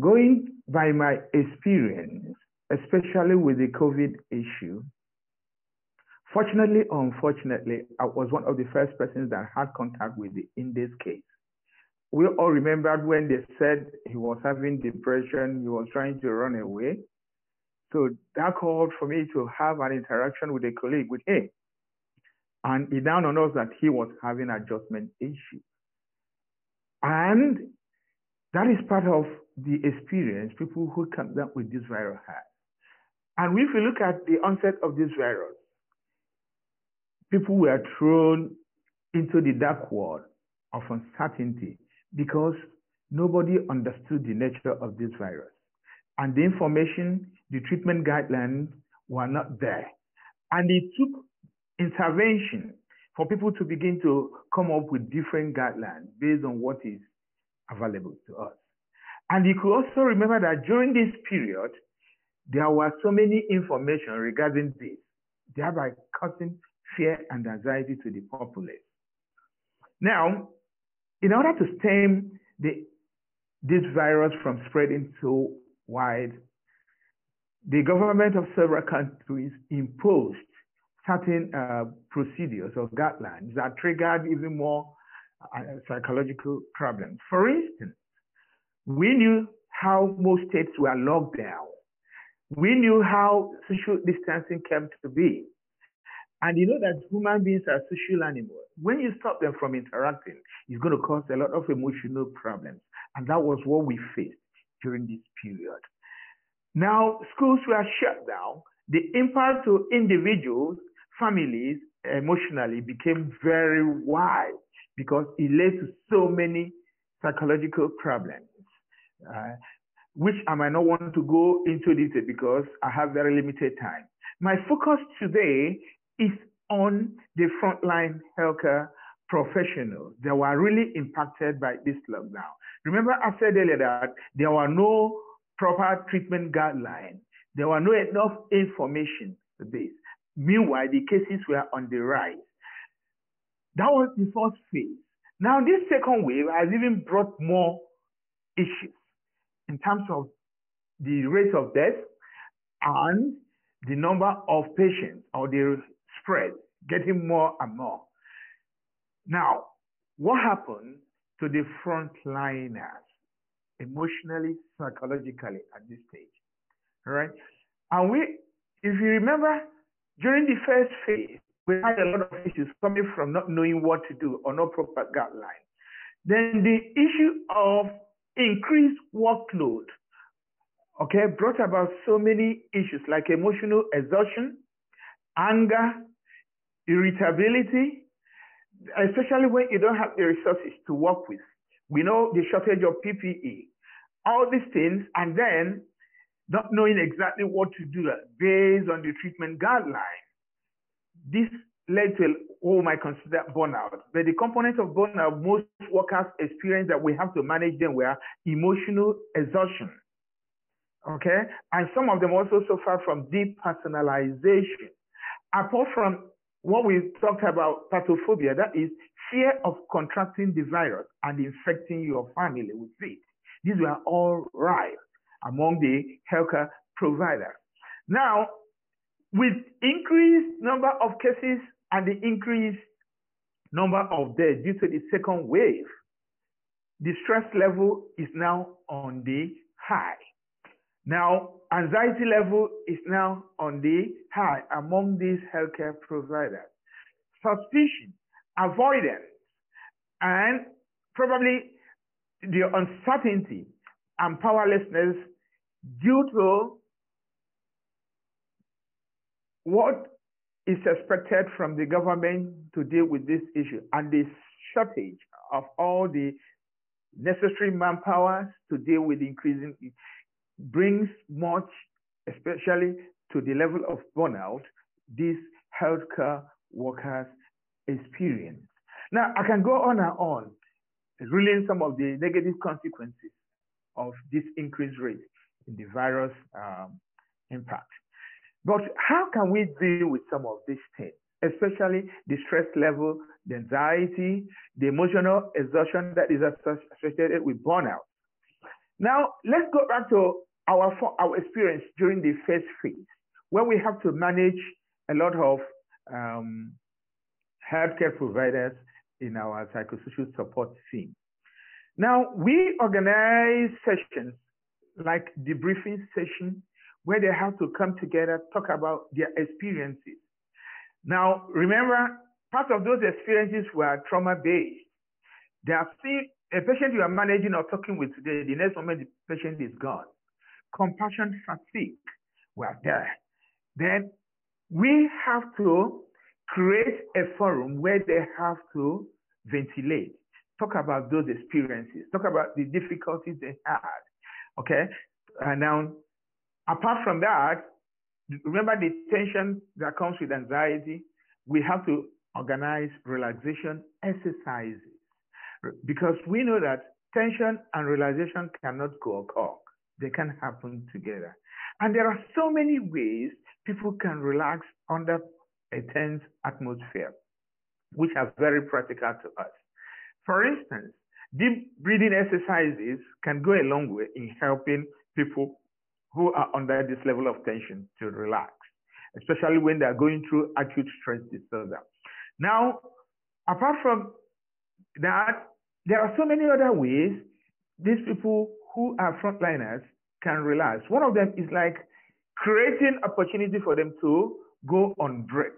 going by my experience, especially with the COVID issue, fortunately or unfortunately, I was one of the first persons that had contact with the in this case. We all remembered when they said he was having depression, he was trying to run away. So that called for me to have an interaction with a colleague with him. And he down on us that he was having adjustment issues. And that is part of the experience people who come down with this virus have. And if you look at the onset of this virus, people were thrown into the dark world of uncertainty because nobody understood the nature of this virus. And the information the treatment guidelines were not there. And it took intervention for people to begin to come up with different guidelines based on what is available to us. And you could also remember that during this period, there were so many information regarding this, thereby causing fear and anxiety to the populace. Now, in order to stem the, this virus from spreading so wide the government of several countries imposed certain uh, procedures or guidelines that triggered even more uh, psychological problems. For instance, we knew how most states were locked down. We knew how social distancing came to be. And you know that human beings are social animals. When you stop them from interacting, it's going to cause a lot of emotional problems. And that was what we faced during this period. Now, schools were shut down. The impact to individuals, families, emotionally became very wide because it led to so many psychological problems, uh, which I might not want to go into detail because I have very limited time. My focus today is on the frontline healthcare professionals that were really impacted by this lockdown. Remember, I said earlier that there were no proper treatment guidelines. There were no enough information to this. Meanwhile, the cases were on the rise. That was the first phase. Now, this second wave has even brought more issues in terms of the rate of death and the number of patients or the spread getting more and more. Now, what happened to the frontliners emotionally, psychologically at this stage? Right. And we, if you remember, during the first phase, we had a lot of issues coming from not knowing what to do or no proper guidelines. Then the issue of increased workload, okay, brought about so many issues like emotional exhaustion, anger, irritability, especially when you don't have the resources to work with. We know the shortage of PPE, all these things, and then not knowing exactly what to do based on the treatment guidelines. This led to what oh, we might consider burnout. But the components of burnout most workers experience that we have to manage them were emotional exhaustion. Okay? And some of them also suffer from depersonalization. Apart from what we talked about pathophobia, that is fear of contracting the virus and infecting your family with it. These were all rife among the healthcare providers. Now, with increased number of cases and the increased number of deaths due to the second wave, the stress level is now on the high. Now, anxiety level is now on the high among these healthcare providers. Suspicion, avoidance, and probably the uncertainty and powerlessness due to what is expected from the government to deal with this issue and the shortage of all the necessary manpower to deal with increasing brings much, especially to the level of burnout, these healthcare workers experience. Now, I can go on and on, relaying some of the negative consequences of this increased rate in the virus um, impact. But how can we deal with some of these things, especially the stress level, the anxiety, the emotional exhaustion that is associated with burnout? Now, let's go back to our, our experience during the first phase, where we have to manage a lot of um, healthcare providers in our psychosocial support team. Now, we organize sessions like debriefing session where they have to come together, talk about their experiences. Now, remember, part of those experiences were trauma based. They are still a patient you are managing or talking with today, the next moment the patient is gone. Compassion fatigue were there. Then we have to create a forum where they have to ventilate, talk about those experiences, talk about the difficulties they had. Okay. And now, apart from that, remember the tension that comes with anxiety. We have to organize relaxation exercises because we know that tension and relaxation cannot go occur. They can happen together. And there are so many ways people can relax under a tense atmosphere, which are very practical to us. For instance, deep breathing exercises can go a long way in helping people who are under this level of tension to relax, especially when they are going through acute stress disorder. Now, apart from that, there are so many other ways these people who are frontliners can relax. One of them is like creating opportunity for them to go on break.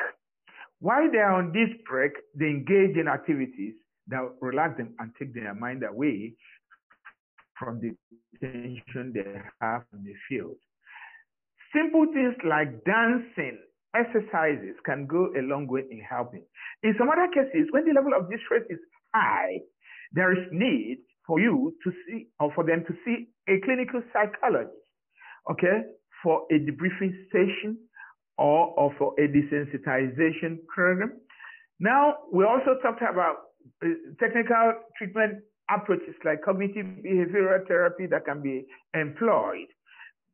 While they are on this break, they engage in activities that relax them and take their mind away from the tension they have in the field. Simple things like dancing, exercises can go a long way in helping. In some other cases, when the level of distress is high, there is need for you to see or for them to see a clinical psychologist, okay, for a debriefing session or, or for a desensitization program. Now, we also talked about uh, technical treatment approaches like cognitive behavioral therapy that can be employed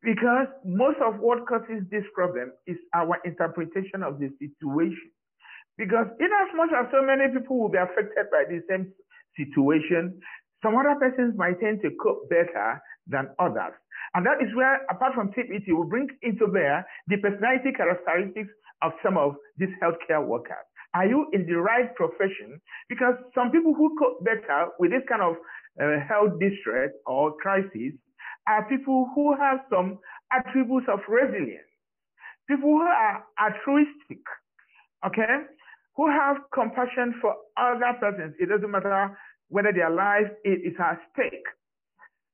because most of what causes this problem is our interpretation of the situation. Because in as much as so many people will be affected by the same situation, some other persons might tend to cope better than others. And that is where, apart from CBT, we bring into bear the personality characteristics of some of these healthcare workers. Are you in the right profession? Because some people who cope better with this kind of uh, health distress or crisis are people who have some attributes of resilience, people who are altruistic, okay, who have compassion for other persons. It doesn't matter whether their life is at stake.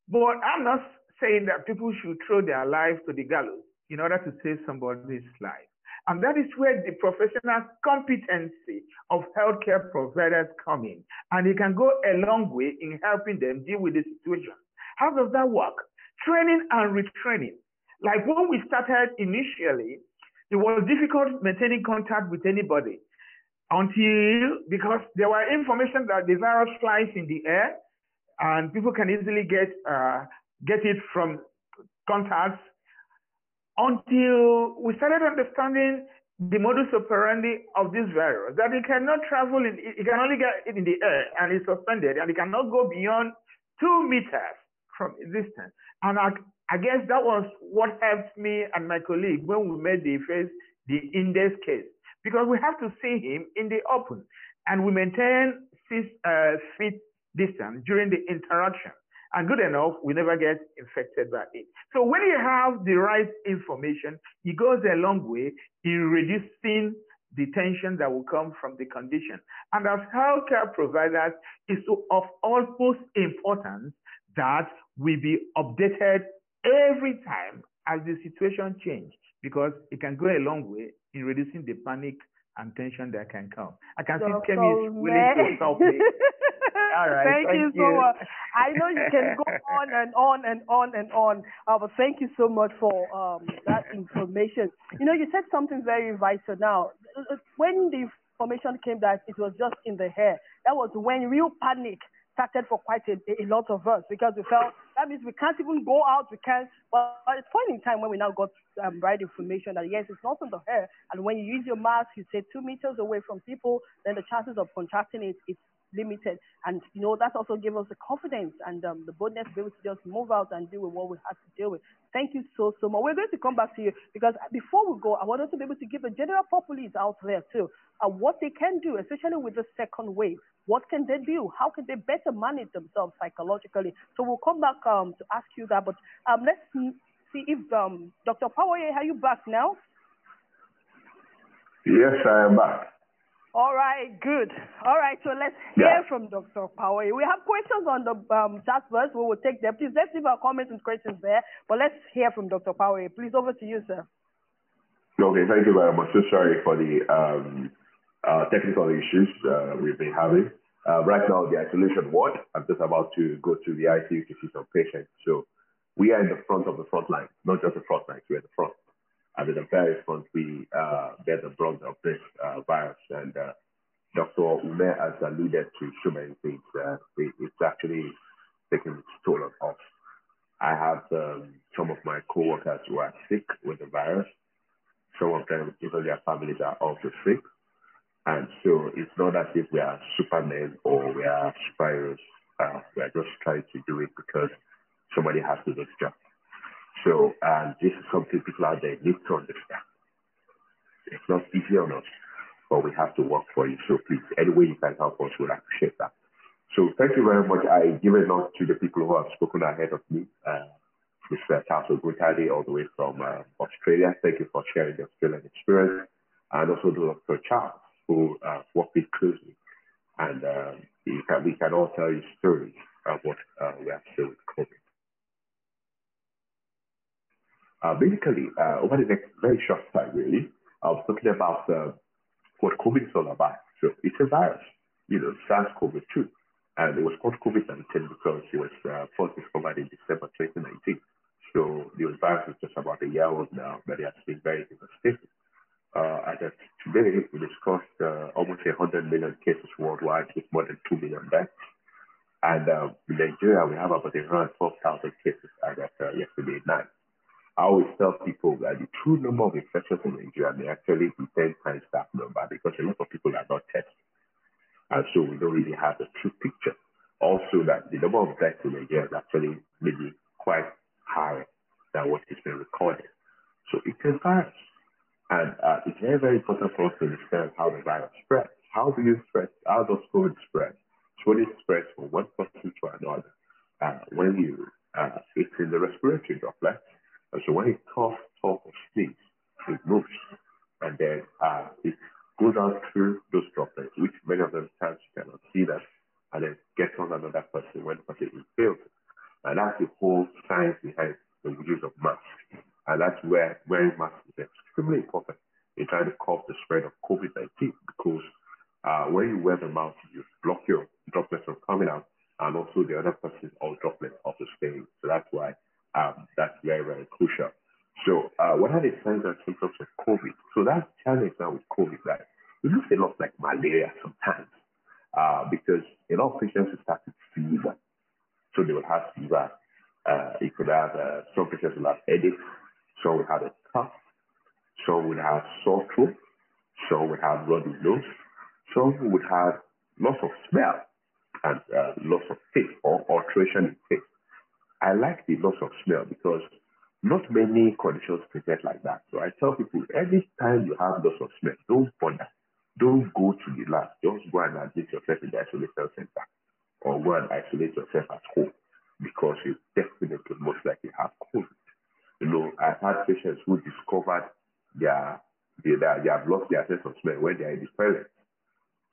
But I'm not saying that people should throw their life to the gallows in order to save somebody's life. And that is where the professional competency of healthcare providers come in. And it can go a long way in helping them deal with the situation. How does that work? Training and retraining. Like when we started initially, it was difficult maintaining contact with anybody until because there were information that the virus flies in the air and people can easily get uh, get it from contacts until we started understanding the modus operandi of this virus, that it cannot travel, in, it can only get in the air and it's suspended and it cannot go beyond two meters from distance. And I, I guess that was what helped me and my colleague when we made the first, the index case, because we have to see him in the open and we maintain six uh, feet distance during the interaction. And good enough, we never get infected by it. So when you have the right information, it goes a long way in reducing the tension that will come from the condition. And as healthcare providers, it's of utmost importance that we be updated every time as the situation changes because it can go a long way in reducing the panic and tension that can come. I can see Kemi is willing to help me. All right. Thank, thank you, you, so much. I know you can go on and on and on and on, uh, but thank you so much for um, that information. You know, you said something very vital now. When the information came that it was just in the hair, that was when real panic for quite a, a, lot of us because we felt that means we can't even go out, we can't. But it's point in time when we now got um, right information that yes, it's not in the hair, and when you use your mask, you stay two meters away from people, then the chances of contracting it is limited. And, you know, that also gave us the confidence and um, the boldness to be able to just move out and deal with what we had to deal with. Thank you so, so much. We're going to come back to you because before we go, I want us to be able to give the general populace out there too uh, what they can do, especially with the second wave. What can they do? How can they better manage themselves psychologically? So we'll come back um, to ask you that. But um, let's see if um, Dr. Power, are you back now? Yes, I am back. All right, good. All right, so let's hear yeah. from Dr. Power. We have questions on the um, chat first. We will take them. Please, let's leave our comments and questions there. But let's hear from Dr. Power. Please, over to you, sir. Okay, thank you very much. So sorry for the um, uh, technical issues uh, we've been having. Uh, right now, the isolation ward, I'm just about to go to the ICU to see some patients. So we are in the front of the front line, not just the front line, we're in the front in the very front, we uh, get the brunt of this uh, virus. And uh, Dr. Ume has alluded to so many things. Uh, it, it's actually taking its toll on us. I have um, some of my coworkers who are sick with the virus. Some of them, even their families, are also sick. And so it's not as if we are supermen or we are superheroes. Uh, we are just trying to do it because somebody has to do the job. So um, this is something people out there need to understand. It's not easy on us, but we have to work for you. So please, any way you can help us, we'll appreciate that. So thank you very much. I give it on to the people who have spoken ahead of me. Uh, Mr. Tasso Oguntade, all the way from uh, Australia. Thank you for sharing your Australian experience. And also to Dr. Charles, who uh, worked with closely. And uh, can, we can all tell you stories of what uh, we have still with COVID. Uh, basically, uh, over the next very short time, really, I was talking about uh, what COVID is all about. So it's a virus, you know, SARS-CoV-2. And it was called COVID-19 because it was uh, first discovered in December 2019. So the virus is just about a year old now, but it has been very devastating. Uh, and today, we discussed uh, almost 100 million cases worldwide with more than 2 million deaths. And uh, in Nigeria, we have about around 12,000 cases as of uh, yesterday night. I always tell people that the true number of infections in Nigeria may actually be 10 times that number because a lot of people are not tested. And so we don't really have a true picture. Also, that the number of deaths in Nigeria is actually maybe quite higher than what has been recorded. So it's a virus. And uh, it's very, very important for us to understand how the virus spreads. How do you spread? How does COVID spread? So it spreads from one person to another. Uh, when you, uh, it's in the respiratory droplets. And so when you talks, talk, or sneeze, it moves. And then uh, it goes out through those droplets, which many of them times you cannot see them, and then gets on another person when the person is filled. And that's the whole science behind the use of masks. And that's where wearing masks is extremely important in trying to curb the spread of COVID-19 because uh, when you wear the mask, you block your droplets from coming out and also the other person's all droplets also staying. So that's why um, that's very, very crucial. So uh, what are the signs and symptoms of COVID? So that's challenge now with COVID, right? It looks a lot like malaria sometimes uh, because a lot of patients will start with fever. So they will have fever. Uh, you could have, uh, some patients will have headaches. Some will have a cough. Some will have sore throat. Some will have runny nose. Some would have loss of smell and uh, loss of taste or alteration in taste. I like the loss of smell because not many conditions present like that. So I tell people, every time you have loss of smell, don't bother. Don't go to the lab. Just go and admit yourself in the isolation center or go and isolate yourself at home because you definitely most likely have COVID. You know, I've had patients who discovered their, they, they have lost their sense of smell when they are in the toilet.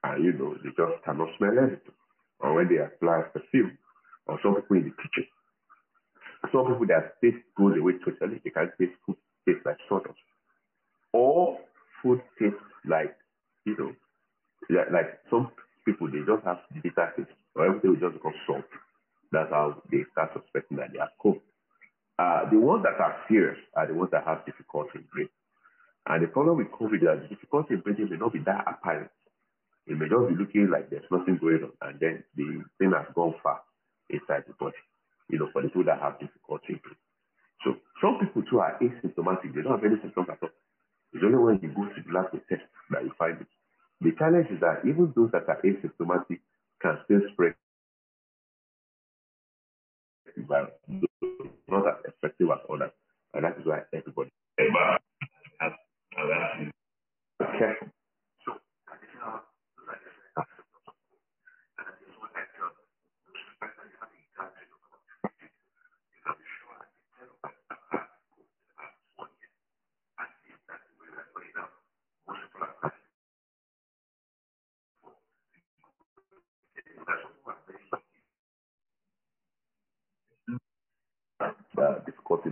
And, you know, they just cannot smell anything. Or when they apply perfume. Or some people in the kitchen. Some people their taste goes away totally. They can't taste food tastes like sawdust. Or food tastes like, you know, like, some people they just have bitter taste. Or everything will just become salt. That's how they start suspecting that they are cold. Uh, the ones that are serious are the ones that have difficulty in breathing. And the problem with COVID is that the difficulty in breathing may not be that apparent. It may just be looking like there's nothing going on, and then the thing has gone far inside the body you know, for the people that have difficulty. So some people too are asymptomatic. They don't have any symptoms at all. It's only when you go to the to test that you find it. The challenge is that even those that are asymptomatic can still spread the virus. Not as effective as others. And that is why everybody has, has careful. So,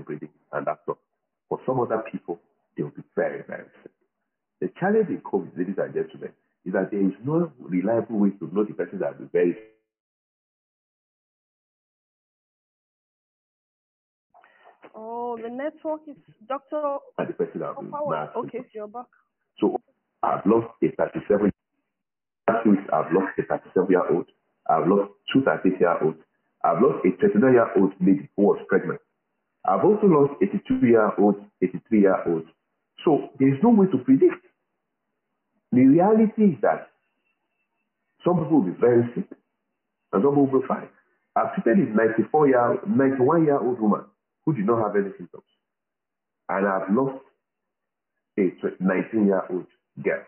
breathing and that's all. For some other people, they will be very, very sick. The challenge in COVID, ladies and gentlemen, is that there is no reliable way to know the person that will be very sick. Oh, the network is Dr. and the person that will be Okay, so you're back. So I've lost a 37 last week I've lost a 37 year old. I've lost two 38 year olds. I've lost a 39 year old lady who was pregnant. I've also lost 82 year olds, 83 year olds. So there is no way to predict. The reality is that some people will be very sick and some people will be fine. I've treated a 94 year, 91 year old woman who did not have any symptoms. And I've lost a 19 year old girl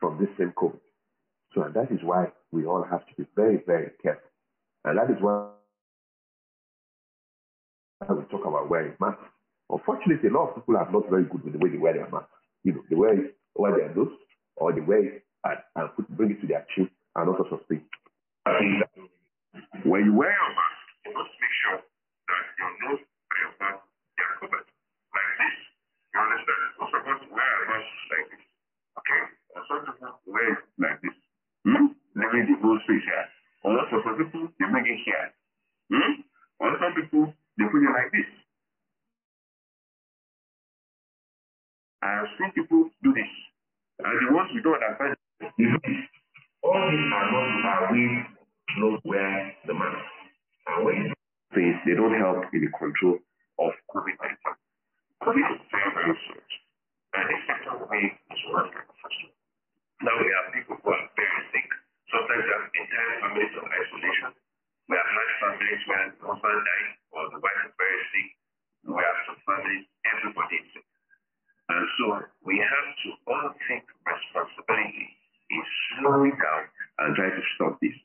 from this same COVID. So and that is why we all have to be very, very careful. And that is why we talk about wearing masks. Unfortunately, a lot of people are not very good with the way they wear their masks. You know, they wear it over their nose or they wear it and, and put, bring it to their chin and all sorts of things. I that when you wear your mask, you must make sure that your nose and your mouth are covered like this. You understand? Most of us wear our masks like this. Okay? And some people wear it like this. Hmm? Leaving the whole space here. Or for some people, they make it here. Hmm? Or some people, they put it like this. I have seen people do this. And the ones we don't understand is this. All these are not our way not where the mask. And when things, they don't help in the control of COVID 19. COVID is very, very serious. And this second wave is working. Now we have people who are very sick. Sometimes they have entire families of isolation. We have lunch fundings when, on Sunday or the wife is very sick. We have some families, everybody is sick. And so we have to all take responsibility in slowing down and try to stop this.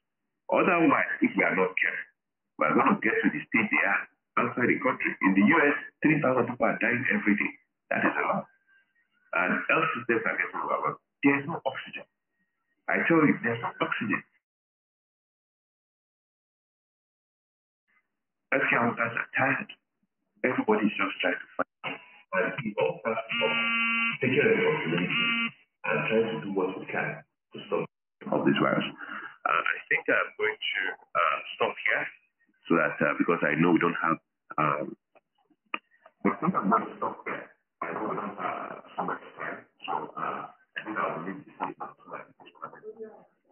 Otherwise, if we are not careful, we are going to get to the state they are outside the country. In the US, 3,000 people are dying every day. That is a lot. And health systems are getting overwhelmed. There is no oxygen. I tell you, there's no oxygen. Healthcare workers are tired. Everybody's just trying to fight. And all take care of the community and try to do what we can to stop of this virus. Uh, I think I'm going to uh, stop here so that uh, because I know we don't have. Um, I think I'm going to stop here. I don't have so much time, so uh, I think I'll leave this so that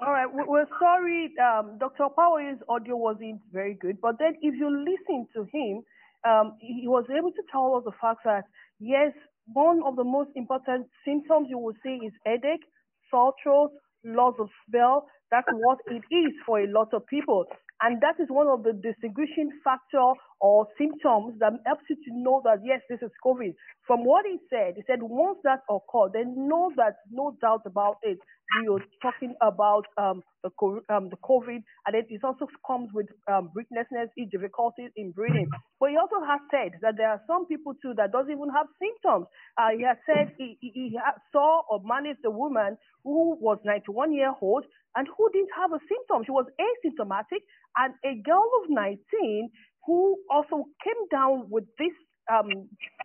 all right, we're sorry, um, Dr. Power's audio wasn't very good, but then if you listen to him, um, he was able to tell us the fact that yes, one of the most important symptoms you will see is headache, sore throat, loss of smell. That's what it is for a lot of people. And that is one of the distinguishing factor or symptoms that helps you to know that yes, this is COVID. From what he said, he said once that occurs, then know that no doubt about it, we are talking about um, the, um, the COVID, and it, it also comes with um, breathlessness, difficulties in breathing. But he also has said that there are some people too that doesn't even have symptoms. Uh, he has said he, he, he saw or managed a woman who was 91 year old and who didn't have a symptom. She was asymptomatic, and a girl of 19 who also came down with this um,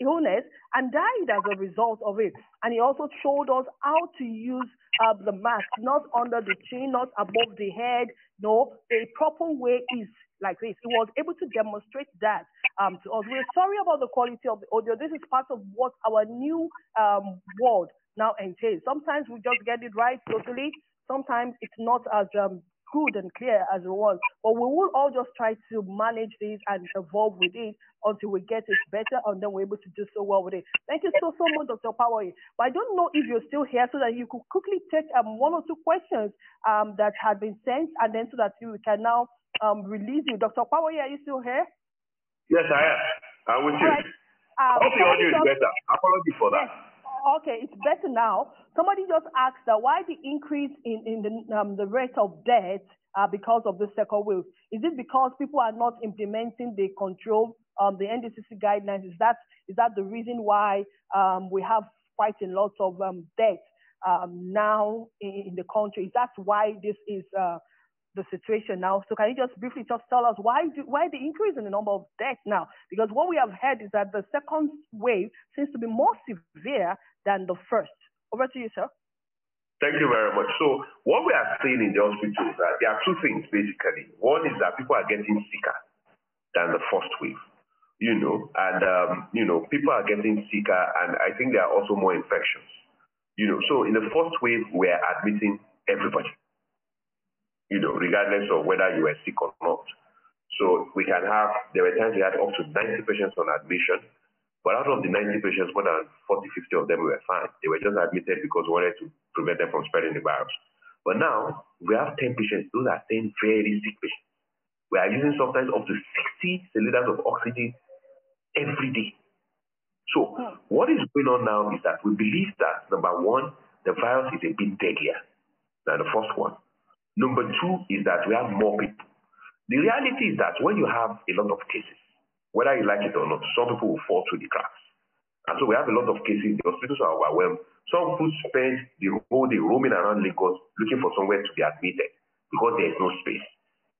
illness and died as a result of it. And he also showed us how to use uh, the mask, not under the chin, not above the head. No, a proper way is like this. He was able to demonstrate that um, to us. We're sorry about the quality of the audio. This is part of what our new um, world now entails. Sometimes we just get it right totally. Sometimes it's not as um, good and clear as it was. But we will all just try to manage this and evolve with it until we get it better and then we're able to do so well with it. Thank you so, so much, Dr. Power. But I don't know if you're still here so that you could quickly take um, one or two questions um, that had been sent and then so that we can now um, release you. Dr. Power, are you still here? Yes, I am. I'm with you. Right. Um, Hope the audio is better. Apology for that. Yes okay, it's better now. Somebody just asked that why the increase in, in the, um, the rate of death uh, because of the second wave? Is it because people are not implementing the control, um, the NCDC guidelines? Is that is that the reason why um, we have quite a lot of um, death um, now in, in, the country? Is that why this is uh, the situation now. So can you just briefly just tell us why do, why the increase in the number of deaths now? Because what we have heard is that the second wave seems to be more severe than the first. Over to you, sir. Thank you very much. So what we are seeing in the hospital is that there are two things basically. One is that people are getting sicker than the first wave, you know, and um, you know people are getting sicker, and I think there are also more infections, you know. So in the first wave, we are admitting everybody you know, regardless of whether you were sick or not. So we can have, there were times we had up to 90 patients on admission, but out of the 90 patients, more than 40, 50 of them were fine. They were just admitted because we wanted to prevent them from spreading the virus. But now we have 10 patients, those are 10 very sick patients. We are using sometimes up to 60 cylinders of oxygen every day. So what is going on now is that we believe that number one, the virus is a bit deadlier than the first one. Number two is that we have more people. The reality is that when you have a lot of cases, whether you like it or not, some people will fall through the cracks. And so we have a lot of cases, the hospitals are overwhelmed. Some people spend the whole day roaming around Lagos looking for somewhere to be admitted because there is no space.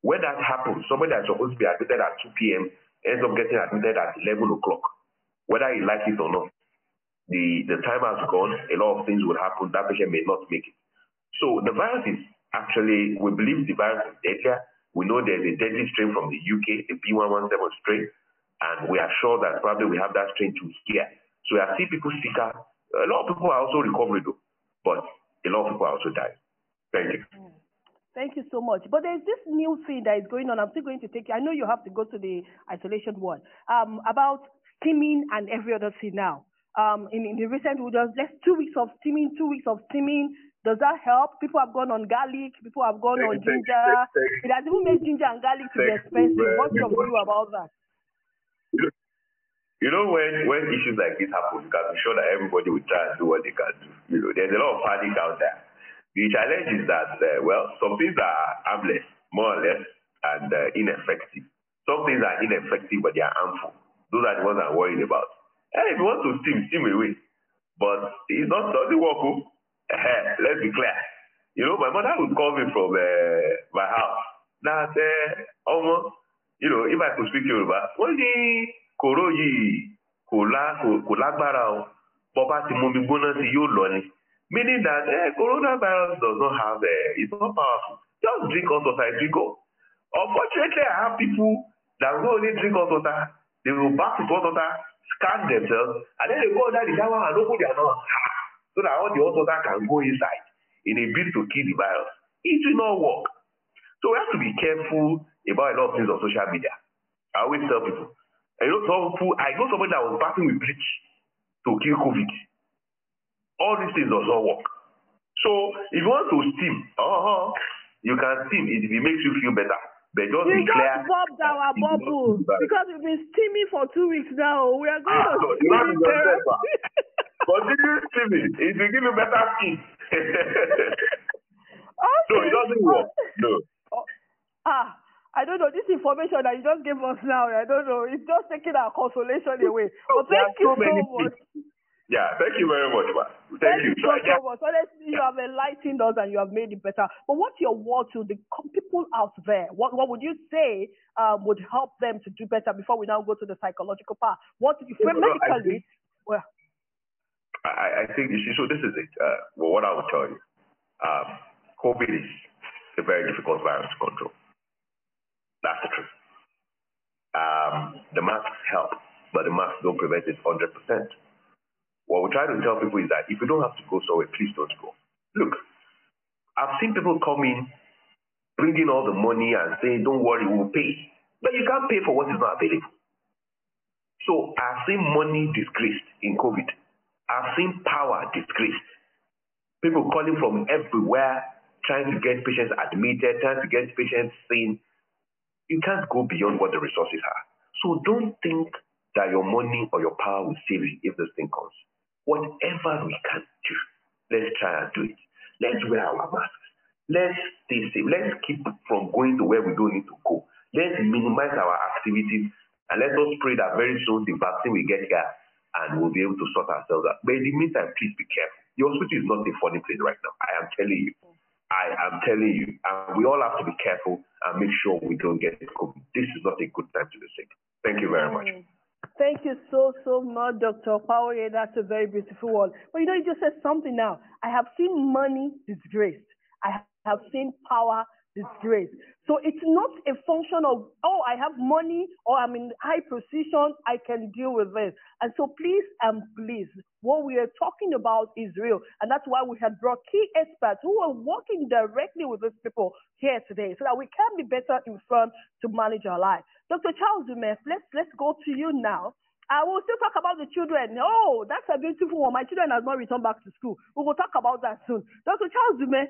When that happens, somebody that's supposed to be admitted at 2 p.m. ends up getting admitted at 11 o'clock, whether you like it or not. The, the time has gone, a lot of things will happen, that patient may not make it. So the virus is Actually, we believe the virus is deadlier. We know there's a deadly strain from the UK, the B117 strain, and we are sure that probably we have that strain too here. So are seeing people sicker. A lot of people are also recovering, though, but a lot of people are also dying. Thank you. Thank you so much. But there's this new thing that is going on. I'm still going to take. I know you have to go to the isolation ward um, about steaming and every other thing now. Um, in, in the recent, we just less two weeks of steaming, two weeks of steaming, does that help? People have gone on garlic. People have gone on ginger. It has even made ginger and garlic to be expensive. What's your view about that? You know, when when issues like this happen, you can be sure that everybody will try and do what they can do. You know, there's a lot of panic out there. The challenge is that, uh, well, some things are harmless, more or less, and uh, ineffective. Some things are ineffective, but they are harmful. Those are the ones I'm worried about. And if you want to steam, steam away. But it's not doesn't work. Let's be clear. You know, my mother would call me from uh, my house. Now, say, almost, you know, if I could speak Yoruba, wọ́n ní kòró yìí kò lá- kò- kò lágbára o. Bọ́. Meaning that eh, coronavirus does not have, uh, it's not powerful. Just drink hot water, will go. Unfortunately, I have people that will only drink hot water, they will bath with hot water, scan themselves, and then they go under the shower and open their mouth so that all the water can go inside in a bid to kill the virus. It will not work. So we have to be careful about a lot of things on social media. I always tell people, I know some people, I know somebody that was bathing with bleach to kill COVID. All these things does not work. So if you want to steam, uh-huh, you can steam it if it makes you feel better. But just We be clear. just popped our bubble because we've been steaming for two weeks now. We are going Ah, to so steam. Continue steaming. It will give you better skin. so okay. it doesn't work. No. Oh, ah, I don't know. This information that you just gave us now, I don't know. It's just taking our consolation away. But There thank you so so much. Yeah, thank you very much, man. Thank, Thank you. you So so, so much. Honestly, you have enlightened us and you have made it better. But what's your word to the people out there? What what would you say um, would help them to do better before we now go to the psychological part? What if No, no, medically? think- well, I, I think you see, so this is it. Uh, well, what I will tell you, um, COVID is a very difficult virus to control. That's the truth. Um, the masks help, but the masks don't prevent it 100%. What we try to tell people is that if you don't have to go somewhere, please don't go. Look, I've seen people come in, bringing all the money and saying, don't worry, we'll pay. But you can't pay for what is not available. So I've seen money disgraced in COVID. I've seen power disgraced. People calling from everywhere, trying to get patients admitted, trying to get patients seen. You can't go beyond what the resources are. So don't think that your money or your power will save you if this thing comes. Whatever we can do, let's try and do it. Let's wear our masks. Let's stay safe. Let's keep from going to where we don't need to go. Let's minimize our activities and let us pray that very soon the vaccine will get here and we'll be able to sort ourselves out. But in the meantime, please be careful. The hospital is not a funny place right now. I am telling you. I am telling you. And we all have to be careful and make sure we don't get COVID. This is not a good time to be sick. Thank you very much. Mm. Thank you so, so much, Dr. Power. That's a very beautiful one. But you know, you just said something now. I have seen money disgraced. I have seen power disgraced. So it's not a function of, oh, I have money or I'm in high position, I can deal with this. And so please and please, what we are talking about is real. And that's why we had brought key experts who are working directly with these people here today so that we can be better informed to manage our life. Dr. Charles Ume, let's, let's go to you now. I will still talk about the children. Oh, that's a beautiful one. My children have not returned back to school. We will talk about that soon. Dr. Charles Ume,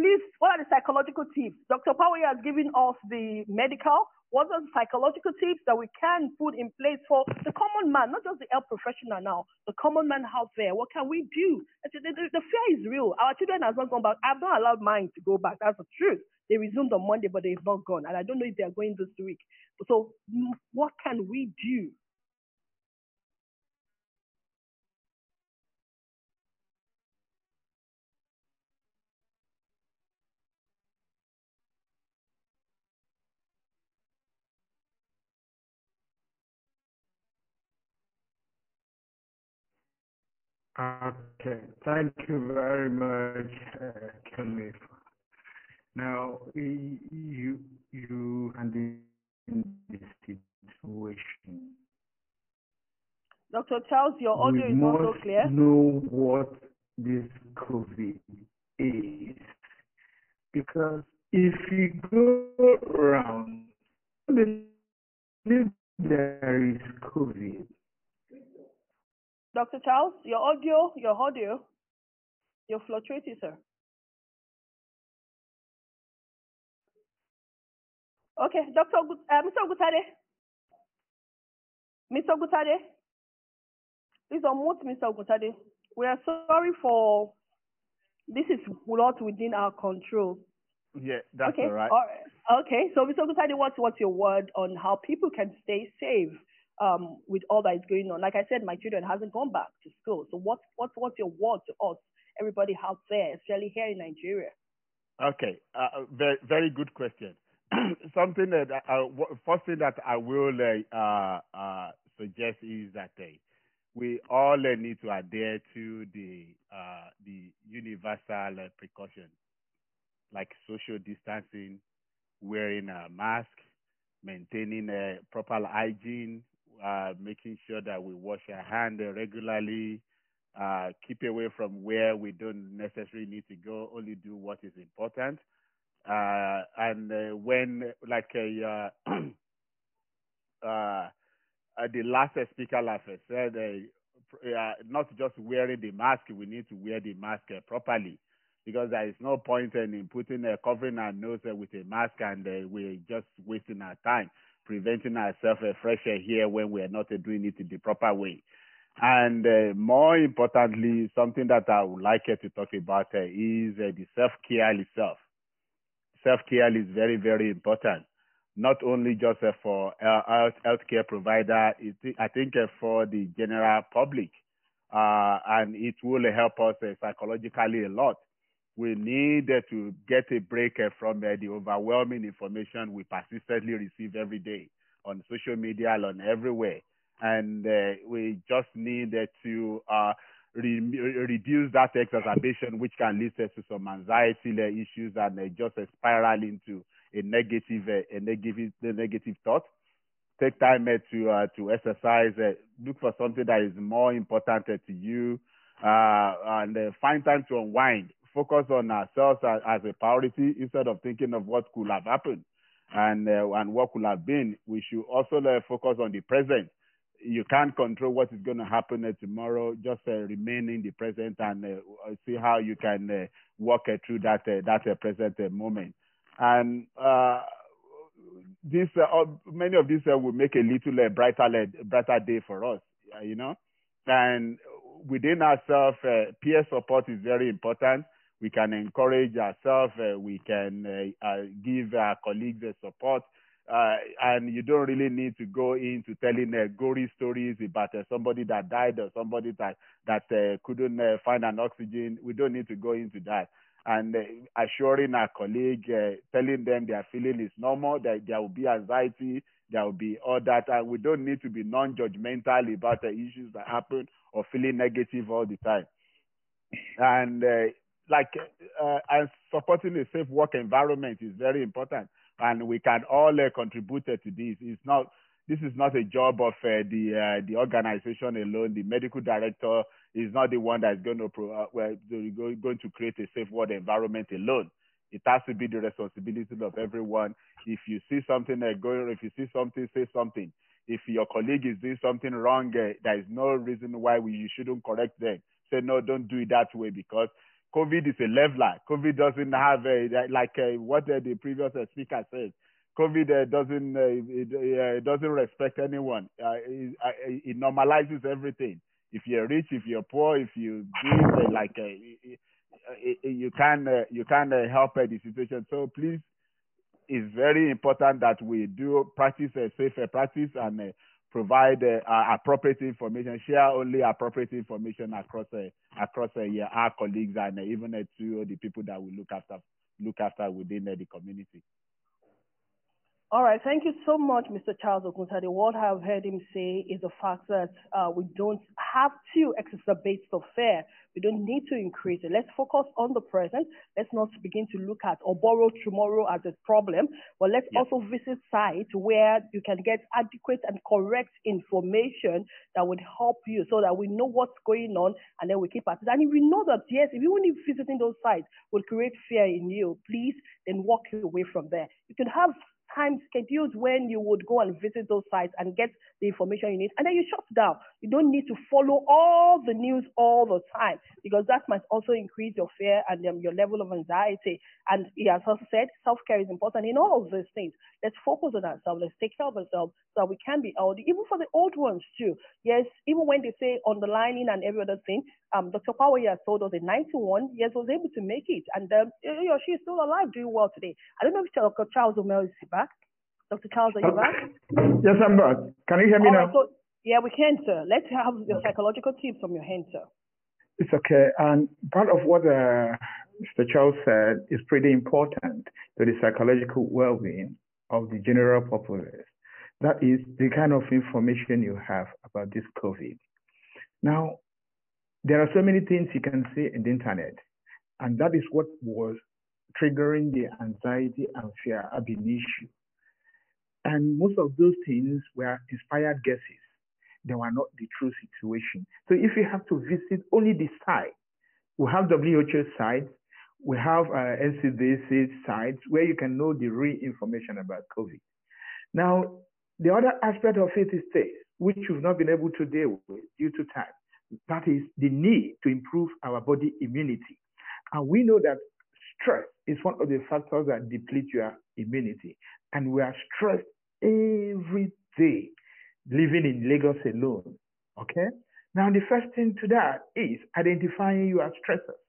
please, what are the psychological tips? Dr. Power has given us the medical. What are the psychological tips that we can put in place for the common man, not just the health professional now, the common man out there? What can we do? The, the, the fear is real. Our children have not gone back. I've not allowed mine to go back. That's the truth. They resumed on Monday, but they've not gone. And I don't know if they're going this week. So, what can we do? Okay, thank you very much, uh. Now, you you handling this situation. Dr. Charles, your audio we is not so clear. know what this COVID is, because if you go around, there is COVID, Dr. Charles, your audio, your audio, you're fluctuating, sir. Okay, Dr. Ogu- uh, Mr. Oguntade. Mr. Oguntade. Please unmute Mr. Oguntade. We are sorry for this is not within our control. Yeah, that's okay. all right. All right. Okay. So, Mr. Oguntade, what's what's your word on how people can stay safe um, with all that is going on? Like I said, my children hasn't gone back to school. So, what's what's what's your word to us, everybody out there, especially here in Nigeria? Okay, uh, very very good question. Something that I, first thing that I will uh, uh, suggest is that uh, we all need to adhere to the uh, the universal uh, precautions like social distancing, wearing a mask, maintaining a proper hygiene, uh, making sure that we wash our hands regularly, uh, keep away from where we don't necessarily need to go, only do what is important. Uh, and uh, when, like a, uh, uh, the last speaker last said, uh, not just wearing the mask, we need to wear the mask properly because there is no point in putting uh, covering our nose uh, with a mask and uh, we're just wasting our time preventing ourselves a fresh air here when we are not doing it in the proper way. And uh, more importantly, something that I would like to talk about uh, is uh, the self-care itself. Self-care is very, very important. Not only just for health healthcare provider, It, I think for the general public, and it will help us psychologically a lot we need to get a break from the overwhelming information we persistently receive every day on social media and everywhere. And uh, we just need to uh, re reduce that exacerbation, which can lead us to some anxiety uh, issues and uh, just spiral into a negative, uh, a negative, a negative thought. Take time uh, to to exercise. look for something that is more important to you, and find time to unwind focus on ourselves as, as, a priority instead of thinking of what could have happened and uh, and what could have been. We should also uh, focus on the present. You can't control what is going to happen uh, tomorrow. Just uh, remain in the present and uh, see how you can uh, walk through that that present moment. And this many of these will make a little brighter brighter day for us. you know, and within ourselves, peer support is very important we can encourage ourselves, uh, we can uh, uh, give our colleagues the support. Uh, and you don't really need to go into telling uh, gory stories about uh, somebody that died or somebody that that couldn't find an oxygen. We don't need to go into that. And assuring our colleague, telling them their feeling is normal, that there will be anxiety, there will be all that, and we don't need to be non-judgmental about the issues that happen or feeling negative all the time. And like uh, and supporting a safe work environment is very important, and we can all uh, contribute to this. It's not this is not a job of uh, the uh, the organization alone. The medical director is not the one that's going to pro- uh, well, going to create a safe work environment alone. It has to be the responsibility of everyone. If you see something uh, going, if you see something, say something. If your colleague is doing something wrong, uh, there is no reason why we, you shouldn't correct them. Say no, don't do it that way because COVID is a leveler. COVID doesn't have a, like what the previous speaker said. COVID uh, doesn't uh, it, uh, doesn't respect anyone. Uh, it, uh, it, normalizes everything. If you're rich, if you're poor, if you give, uh, like you can you can help the situation. So please, it's very important that we do practice a safer practice and provide uh, appropriate information, share only appropriate information across uh, across uh, yeah, our colleagues and uh, even uh, to the people that we look after look after within uh, the community. All right, thank you so much, Mr. Charles Oguntade. What I've heard him say is the fact that uh, we don't have to exacerbate the fear. We don't need to increase it. Let's focus on the present. Let's not begin to look at or borrow tomorrow as a problem, but let's also visit sites where you can get adequate and correct information that would help you so that we know what's going on and then we keep at it. And if we know that, yes, if even if visiting those sites will create fear in you, please then walk away from there. You can have time schedules when you would go and visit those sites and get the information you need, and then you shut down. You don't need to follow all the news all the time because that might also increase your fear and um, your level of anxiety. And he has also said self care is important in all of those things. Let's focus on ourselves. Let's take care of ourselves so we can be healthy, even for the old ones too. Yes, even when they say underlining and every other thing, um, Dr. Power has told us in 91 years was able to make it, and um, you know, she's still alive, doing well today. I don't know if Dr. Charles Ume is back. Dr. Charles, are you back? Yes, I'm back. Can you hear me now? so, yeah, we can, sir. Let's have the psychological tips from your hand, sir. It's okay. And part of what uh, Mr. Charles said is pretty important to the psychological well-being of the general populace. That is the kind of information you have about this COVID. Now, there are so many things you can see in the internet, and that is what was triggering the anxiety and fear ab initio. And most of those things were inspired guesses. They were not the true situation. So if you have to visit only the site, we have WHO sites, we have uh, NCDC sites where you can know the real information about COVID. Now, the other aspect of it is this, which we've not been able to deal with due to time. That is the need to improve our body immunity. And we know that stress is one of the factors that deplete your immunity. And we are stressed every day living in Lagos alone. Okay? Now, the first thing to that is identifying your stressors.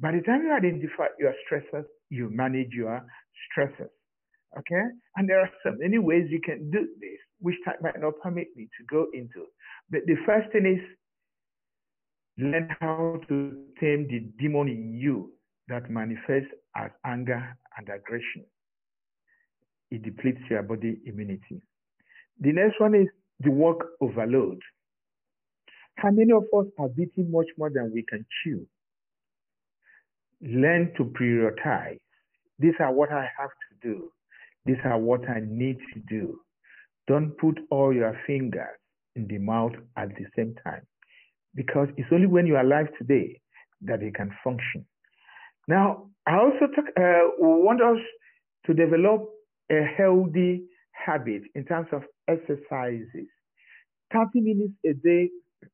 By the time you identify your stressors, you manage your stressors. Okay? And there are so many ways you can do this, which time might not permit me to go into. But the first thing is learn how to tame the demon in you that manifests as anger and aggression. It depletes your body immunity. The next one is the work overload. How many of us are eating much more than we can chew? Learn to prioritize. These are what I have to do. These are what I need to do. Don't put all your fingers in the mouth at the same time because it's only when you're alive today that they can function. Now, I also talk, uh, want us to develop a healthy habit in terms of exercises. 30 minutes a day,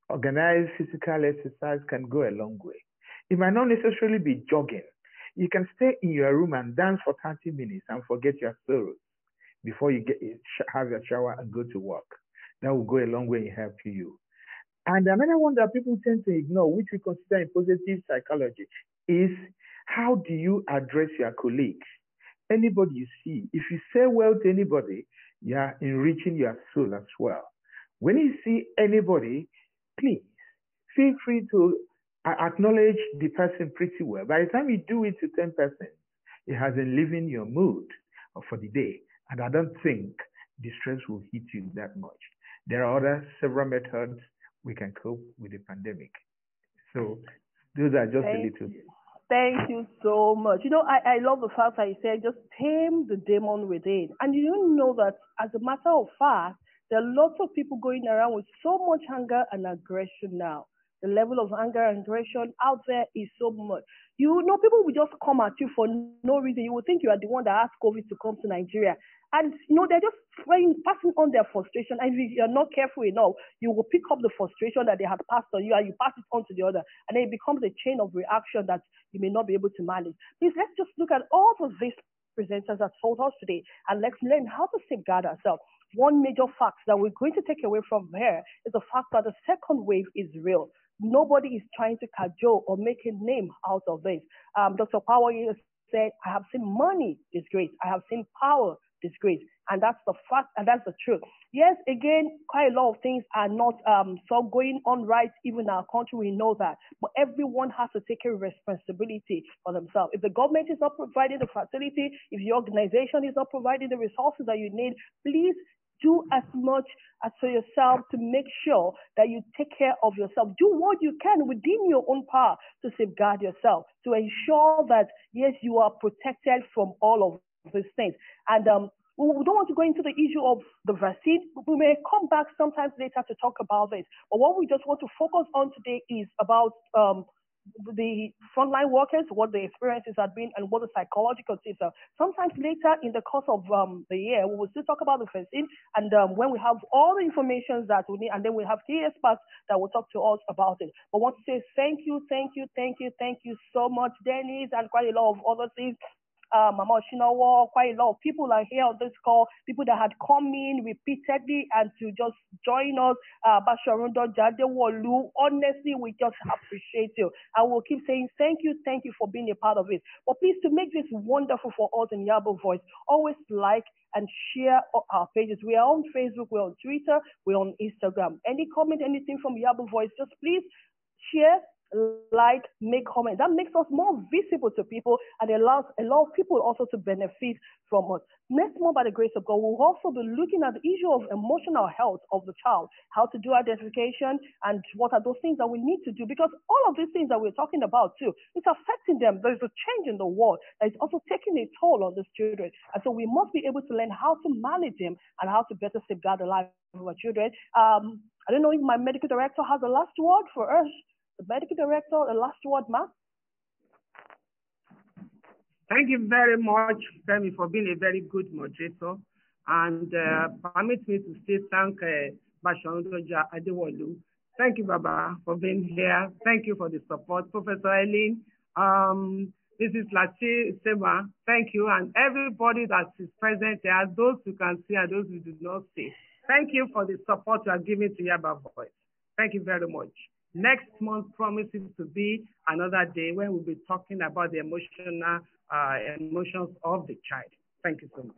organized physical exercise can go a long way. It might not necessarily be jogging. You can stay in your room and dance for 30 minutes and forget your sorrows before you get have your shower and go to work. That will go a long way in helping you. And another one that people tend to ignore, which we consider in positive psychology, is how do you address your colleagues? Anybody you see, if you say well to anybody, you are enriching your soul as well. When you see anybody, please feel free to acknowledge the person pretty well. By the time you do it to 10 persons, it has been leaving your mood for the day. And I don't think the stress will hit you that much. There are other several methods we can cope with the pandemic. So those are just Thank a little. You. Thank you so much. You know, I, I love the fact that you said just tame the demon within. And you know that as a matter of fact, there are lots of people going around with so much anger and aggression now. The level of anger and aggression out there is so much. You know, people will just come at you for no reason. You would think you are the one that asked COVID to come to Nigeria. And, you know, they're just passing on their frustration. And if you're not careful enough, you will pick up the frustration that they have passed on you and you pass it on to the other. And then it becomes a chain of reaction that you may not be able to manage. Please, let's just look at all of these presenters that told us today and let's learn how to safeguard ourselves one major fact that we're going to take away from here is the fact that the second wave is real. Nobody is trying to cajole or make a name out of this. Um, Dr. Power said, I have seen money disgrace. I have seen power disgrace. And that's the fact, and that's the truth. Yes, again, quite a lot of things are not um, so going on right, even in our country, we know that. But everyone has to take a responsibility for themselves. If the government is not providing the facility, if your organization is not providing the resources that you need, please do as much as for yourself to make sure that you take care of yourself. Do what you can within your own power to safeguard yourself, to ensure that, yes, you are protected from all of these things. And um, we don't want to go into the issue of the vaccine. We may come back sometimes later to talk about this. But what we just want to focus on today is about um, the frontline workers, what the experiences have been, and what the psychological tips are. Sometimes later in the course of um, the year, we will still talk about the vaccine, and um, when we have all the information that we need, and then we have key experts that will talk to us about it. But I want to say thank you, thank you, thank you, thank you so much, Dennis, and quite a lot of other things uh, Mama Shinawa, quite a lot of people are here on this call, people that had come in repeatedly and to just join us. Uh, Basharundo Jadewolu, honestly, we just appreciate you. And we'll keep saying thank you, thank you for being a part of it. But please, to make this wonderful for us in Yaba Voice, always like and share our pages. We are on Facebook, we're on Twitter, we're on Instagram. Any comment, anything from Yaba Voice, just please share like, make comments. That makes us more visible to people and allows a lot of people also to benefit from us. Next month, by the grace of God, we'll also be looking at the issue of emotional health of the child, how to do identification, and what are those things that we need to do. Because all of these things that we're talking about too, it's affecting them. There's a change in the world that is also taking a toll on these children. And so we must be able to learn how to manage them and how to better safeguard the lives of our children. Um, I don't know if my medical director has a last word for us the medical director, the last word, ma. Thank you very much, Femi, for being a very good moderator. And uh, permit me to say thank uh, Bashandoja. Thank you, Baba, for being here. Thank you for the support. Professor Eileen, um, this is Lachi Sema. Thank you. And everybody that is present here, those who can see and those who do not see. Thank you for the support you are giving to Yaba Voice. Thank you very much. Next month promises to be another day when we'll be talking about the emotional uh, emotions of the child. Thank you so much.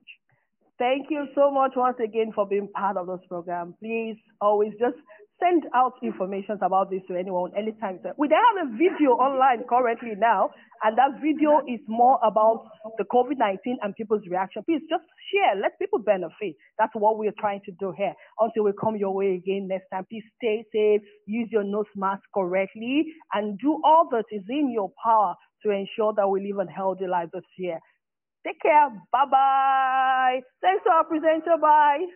Thank you so much once again for being part of this program. Please always just send out information about this to anyone anytime. We have a video online currently now, and that video is more about the COVID-19 and people's reaction. Please just share, let people benefit. That's what we're trying to do here. Until we come your way again next time, please stay safe, use your nose mask correctly, and do all that is in your power to ensure that we live a healthy life this year. Take care. Bye bye. Thanks to our presenter. Bye.